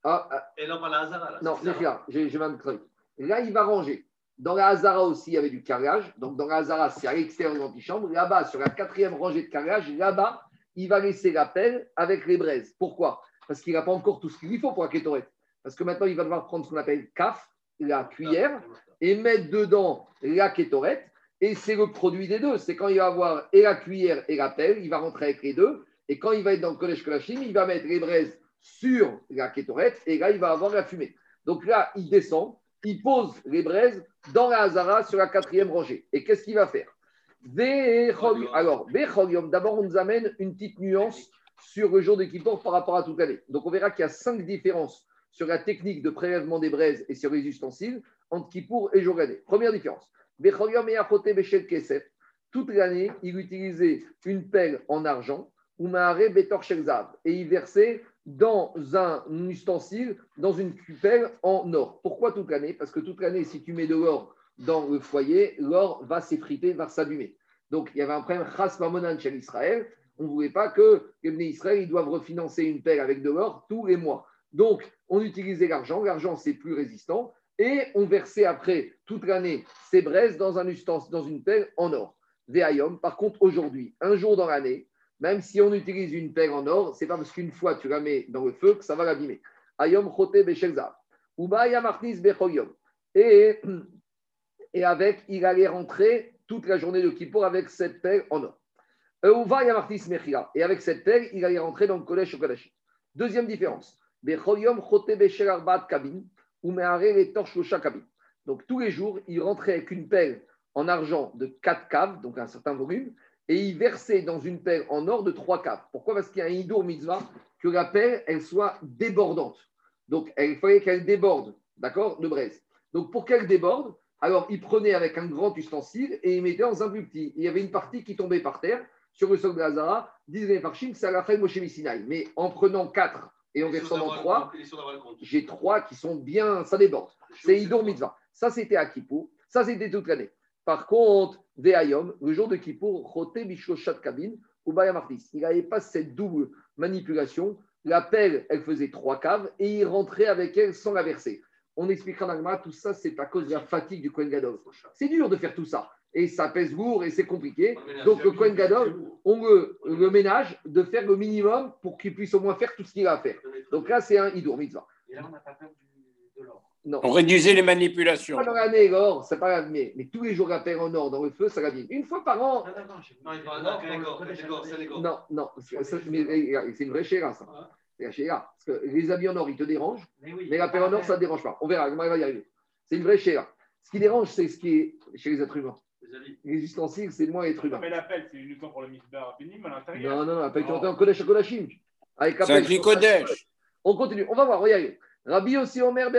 Ah, ah. Et non, pas la Hazara. Là, non, là, j'ai Là, il va ranger. Dans la Hazara aussi, il y avait du carrelage. Donc, dans la Hazara, c'est à l'extérieur de l'antichambre. Là-bas, sur la quatrième rangée de carrelage, là-bas, il va laisser la pelle avec les braises. Pourquoi? Parce qu'il n'a pas encore tout ce qu'il lui faut pour la kétorette. Parce que maintenant, il va devoir prendre ce qu'on appelle caf, la cuillère, et mettre dedans la kétorette. Et c'est le produit des deux. C'est quand il va avoir et la cuillère et la pelle, il va rentrer avec les deux. Et quand il va être dans le collège Kolachim, il va mettre les braises sur la kétorette et là, il va avoir la fumée. Donc là, il descend, il pose les braises dans la Hazara sur la quatrième rangée. Et qu'est-ce qu'il va faire? Alors, d'abord, on nous amène une petite nuance sur le jour de Kippour par rapport à toute l'année. Donc, on verra qu'il y a cinq différences sur la technique de prélèvement des braises et sur les ustensiles entre Kippour et jour d'année. Première différence. Toute l'année, il utilisait une pelle en argent ou Betor et il versait dans un ustensile, dans une pelle en or. Pourquoi toute l'année? Parce que toute l'année, si tu mets de l'or dans le foyer, l'or va s'effriter, va s'abîmer. Donc il y avait un problème mamonan chez Israël. On ne voulait pas que les Israël ils doivent refinancer une pelle avec de l'or tous les mois. Donc on utilisait l'argent, l'argent c'est plus résistant, et on versait après toute l'année ces braises dans un ustensile, dans une pelle en or. Veayom, par contre aujourd'hui, un jour dans l'année, même si on utilise une pelle en or, c'est pas parce qu'une fois tu la mets dans le feu que ça va l'abîmer. Ayom chote. Et et avec, il allait rentrer toute la journée de Kippour avec cette pelle en or. Euh, et avec cette pelle, il allait rentrer dans le collège au Deuxième différence. Donc tous les jours, il rentrait avec une pelle en argent de 4 caves, donc un certain volume, et il versait dans une pelle en or de 3 caves. Pourquoi? Parce qu'il y a un hidour mitzvah que la pelle, elle soit débordante. Donc il fallait qu'elle déborde, d'accord, de braise. Donc pour qu'elle déborde, alors, il prenait avec un grand ustensile et il mettait dans un plus petit. Il y avait une partie qui tombait par terre sur le sol de Hazara, disait les Farchim, ça l'a fait Moshe. Mais en prenant quatre et en versant dans trois, j'ai trois qui sont bien, ça déborde. C'est Idor Mitzvah. Ça, c'était à Kippour. Ça, c'était toute l'année. Par contre, Veayom, le jour de Kippour, Rote Bishoshat Kabin, ou Bayamartis. Il n'avait pas cette double manipulation. La pelle, elle faisait trois caves et il rentrait avec elle sans la verser on expliquera dans tout ça, c'est à cause de la fatigue du Kohen Gadol. C'est dur de faire tout ça. Et ça pèse lourd et c'est compliqué. Donc le Kohen Gadol, on le, le, ménage de faire le minimum pour qu'il puisse au moins faire tout ce qu'il a à faire. Donc là, c'est un Idour Mitzvah. Et là, on n'a pas peur l'or. Non. On réduisait les manipulations. Pas dans l'année, l'or, c'est pas l'année. Mais tous les jours, la paire en or dans le feu, ça l'abîme. Une fois par an. Non, non, c'est une vraie chéra, ça. C'est la Parce que les habits en or, ils te dérangent, mais, la paire en or, ça ne te dérange pas. On verra comment il va y arriver. C'est une vraie chéra. Ce qui dérange, c'est ce qui est chez les êtres humains. Les ustensiles, c'est moins être humain. Mais l'appel, c'est uniquement pour le misbar pénible à l'intérieur. Non, non, non, l'appel, tu entends en Kodesh à Kodashim. C'est un cri Kodesh. On continue, on va voir, regardez. Rabbi aussi Omer.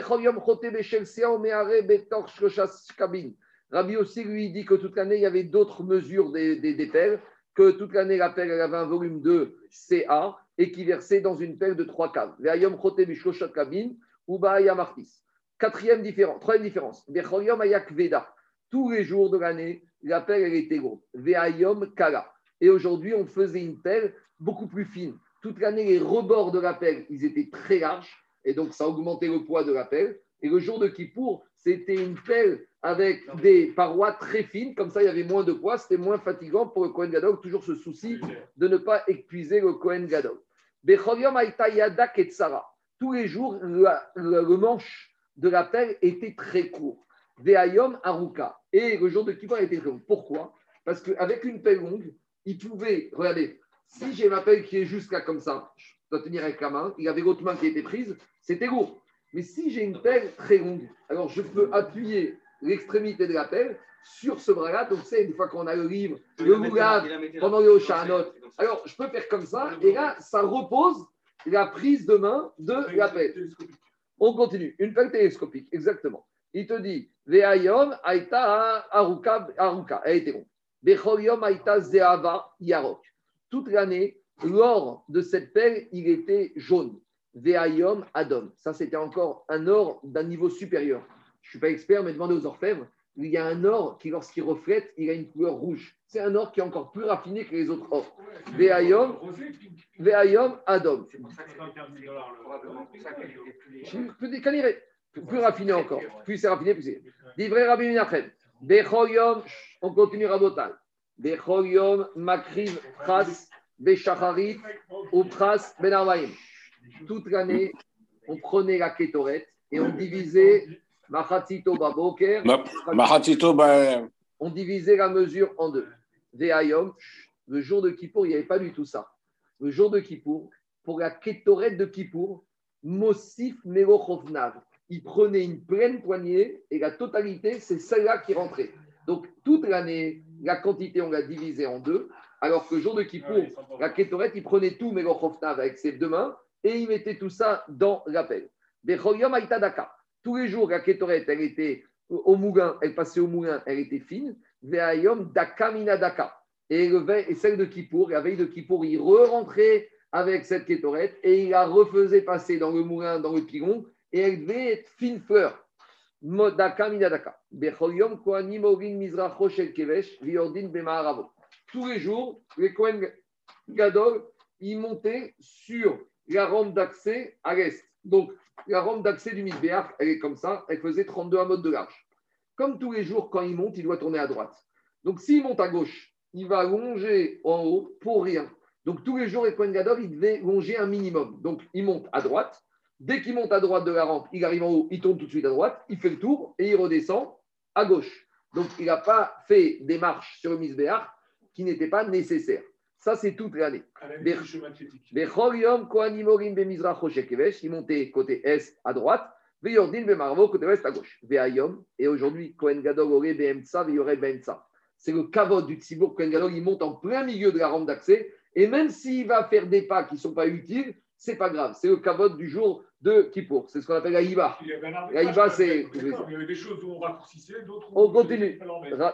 Rabbi aussi lui dit que toute l'année, il y avait d'autres mesures des, des, pelles, que toute l'année, la pelle, elle avait un volume de CA et qui versait dans une pelle de trois caves. Quatrième différence, troisième différence. Tous les jours de l'année, la pelle, elle était lourde. kala. Et aujourd'hui, on faisait une pelle beaucoup plus fine. Toute l'année, les rebords de la pelle, ils étaient très larges. Et donc, ça augmentait le poids de la pelle. Et le jour de Kippour, c'était une pelle avec des parois très fines, comme ça il y avait moins de poids, c'était moins fatigant pour le Kohen Gadol, toujours ce souci de ne pas épuiser le Kohen Gadol. Tous les jours, le, manche de la pelle était très court. Veayom Aruka. Et le jour de Kippour était très long. Pourquoi? Parce qu'avec une pelle longue, il pouvait, regardez, si j'ai ma pelle qui est juste là comme ça, dois tenir avec la main, il avait l'autre main qui était prise, c'était lourd. Mais si j'ai une pelle très longue, alors je peux appuyer l'extrémité de la pelle sur ce bras-là. Donc, c'est une fois qu'on a le livre, le moulade, pendant le note. Alors, je peux faire comme ça, et là, ça repose la prise de main de la pelle. On continue. Une pelle télescopique, exactement. Il te dit, Veayom Aïta Aruka, Aruka, elle était ronde. Bechoyom Aïta Zeava Yarok. Toute l'année, l'or de cette pelle, il était jaune. Veayom Adom. Ça, c'était encore un or d'un niveau supérieur. Je ne suis pas expert, mais demandez aux orfèvres. Il y a un or qui, lorsqu'il reflète, il a une couleur rouge. C'est un or qui est encore plus raffiné que les autres ors. Veayom, Veayom Adom. Plus, plus raffiné encore. Plus c'est raffiné, plus c'est. Livré Rabbi Minachem. Bechoyom, on continue Rabotal. Bechoyom, Makriv, Pras, Pras, Benarvaim. Toute l'année, on prenait la kétorette et on divisait on divisait la mesure en deux. le jour de Kippour, il n'y avait pas du tout ça. Le jour de Kippour, pour la kétorette de Kippour, Mosif Melochovnav, il prenait une pleine poignée et la totalité, c'est celle-là qui rentrait. Donc, toute l'année, la quantité, on l'a divisée en deux, alors que le jour de Kippour, la Ketoret, il prenait tout Megochofnav avec ses deux mains et il mettait tout ça dans l'appel. Tous les jours, la Ketoret, elle était au moulin, elle passait au moulin, elle était fine. Veayom Daka Mina Daka. Et, et celle de Kippour, la veille de Kippour, il re-rentrait avec cette Ketoret et il la refaisait passer dans le moulin, dans le pilon, et elle devait être fine fleur. Daka Mina Daka. Tous les jours, les Kohen Gadol, ils montaient sur la rampe d'accès à l'est. Donc, la rampe d'accès du Misbéach, elle est comme ça, elle faisait 32 mode de large. Comme tous les jours, quand il monte, il doit tourner à droite. Donc, s'il monte à gauche, il va longer en haut pour rien. Donc, tous les jours, les Kohen Gadol, il devait longer un minimum. Donc, il monte à droite. Dès qu'il monte à droite de la rampe, il arrive en haut, il tourne tout de suite à droite, il fait le tour et il redescend à gauche. Donc, il n'a pas fait des marches sur le Misbéach qui n'étaient pas nécessaires. Ça, c'est toute l'année. Il montait côté est à droite, côté ouest à gauche. Et aujourd'hui, Kohen Gadol aurait C'est le kavod du Tzibour. Kohen Gadol, il monte en plein milieu de la rampe d'accès. Et même s'il va faire des pas qui ne sont pas utiles, c'est pas grave. C'est le kavod du jour de Kippour. C'est ce qu'on appelle la Iba. La c'est. Il y avait des choses où on raccourcissait, d'autres où on continue.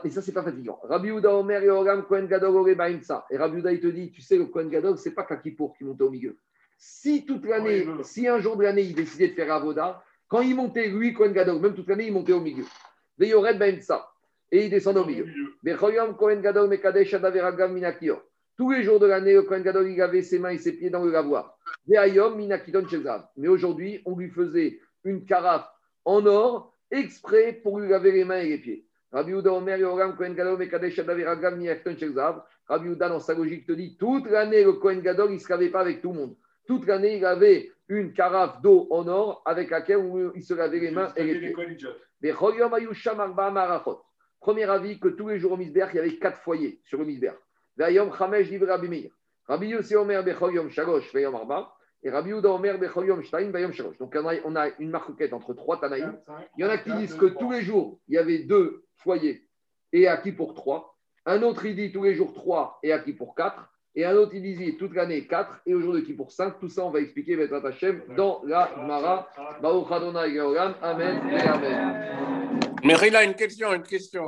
Mais ça, c'est pas fatigant. Rabbi Uda Omer et Oram Kohen Gadol Baimsa. Et Rabbi Uda, il te dit tu sais, le Kohen Gadol, c'est pas qu'à Kippour qui montait au milieu. Si toute l'année, si un jour de l'année, il décidait de faire Avoda, quand il montait, lui, Kohen Gadol, même toute l'année, il montait au milieu. Veyored Baimsa. Et il descendait au milieu. Kohen Gadol Mekadesh Adaveragam Minakior. Tous les jours de l'année, le Kohen Gadol, il avait ses mains et ses pieds dans le lavoir. Mais aujourd'hui, on lui faisait une carafe en or exprès pour lui laver les mains et les pieds. Rabbi Uda Omer Yoram Kohen Gadol Mekadesh Shezav. Rabbi dans sa logique, te dit toute l'année, le Kohen Gadol, il ne se lavait pas avec tout le monde. Toute l'année, il avait une carafe d'eau en or avec laquelle il se lavait les mains et les pieds. Premier avis que tous les jours au Misber, il y avait quatre foyers sur le Misber. Vayom Chamesh Div Rabbi Meir. Rabbi Yossi Omer Bechoyom Shalosh Vayom Arba. Et Rabbi Omer Bechoyom Shtaim Vayom Shalosh. Donc on a une marquette entre trois Tanaïm. Il y en a qui disent que tous les jours, il y avait deux foyers et acquis pour trois. Un autre, il dit tous les jours trois et acquis pour quatre. Et un autre, il disait toute l'année quatre et aujourd'hui qui pour cinq. Tout ça, on va expliquer Betrat Hashem dans la Gemara. Baruch Adonai Amen et Amen. Mais il a une question, une question.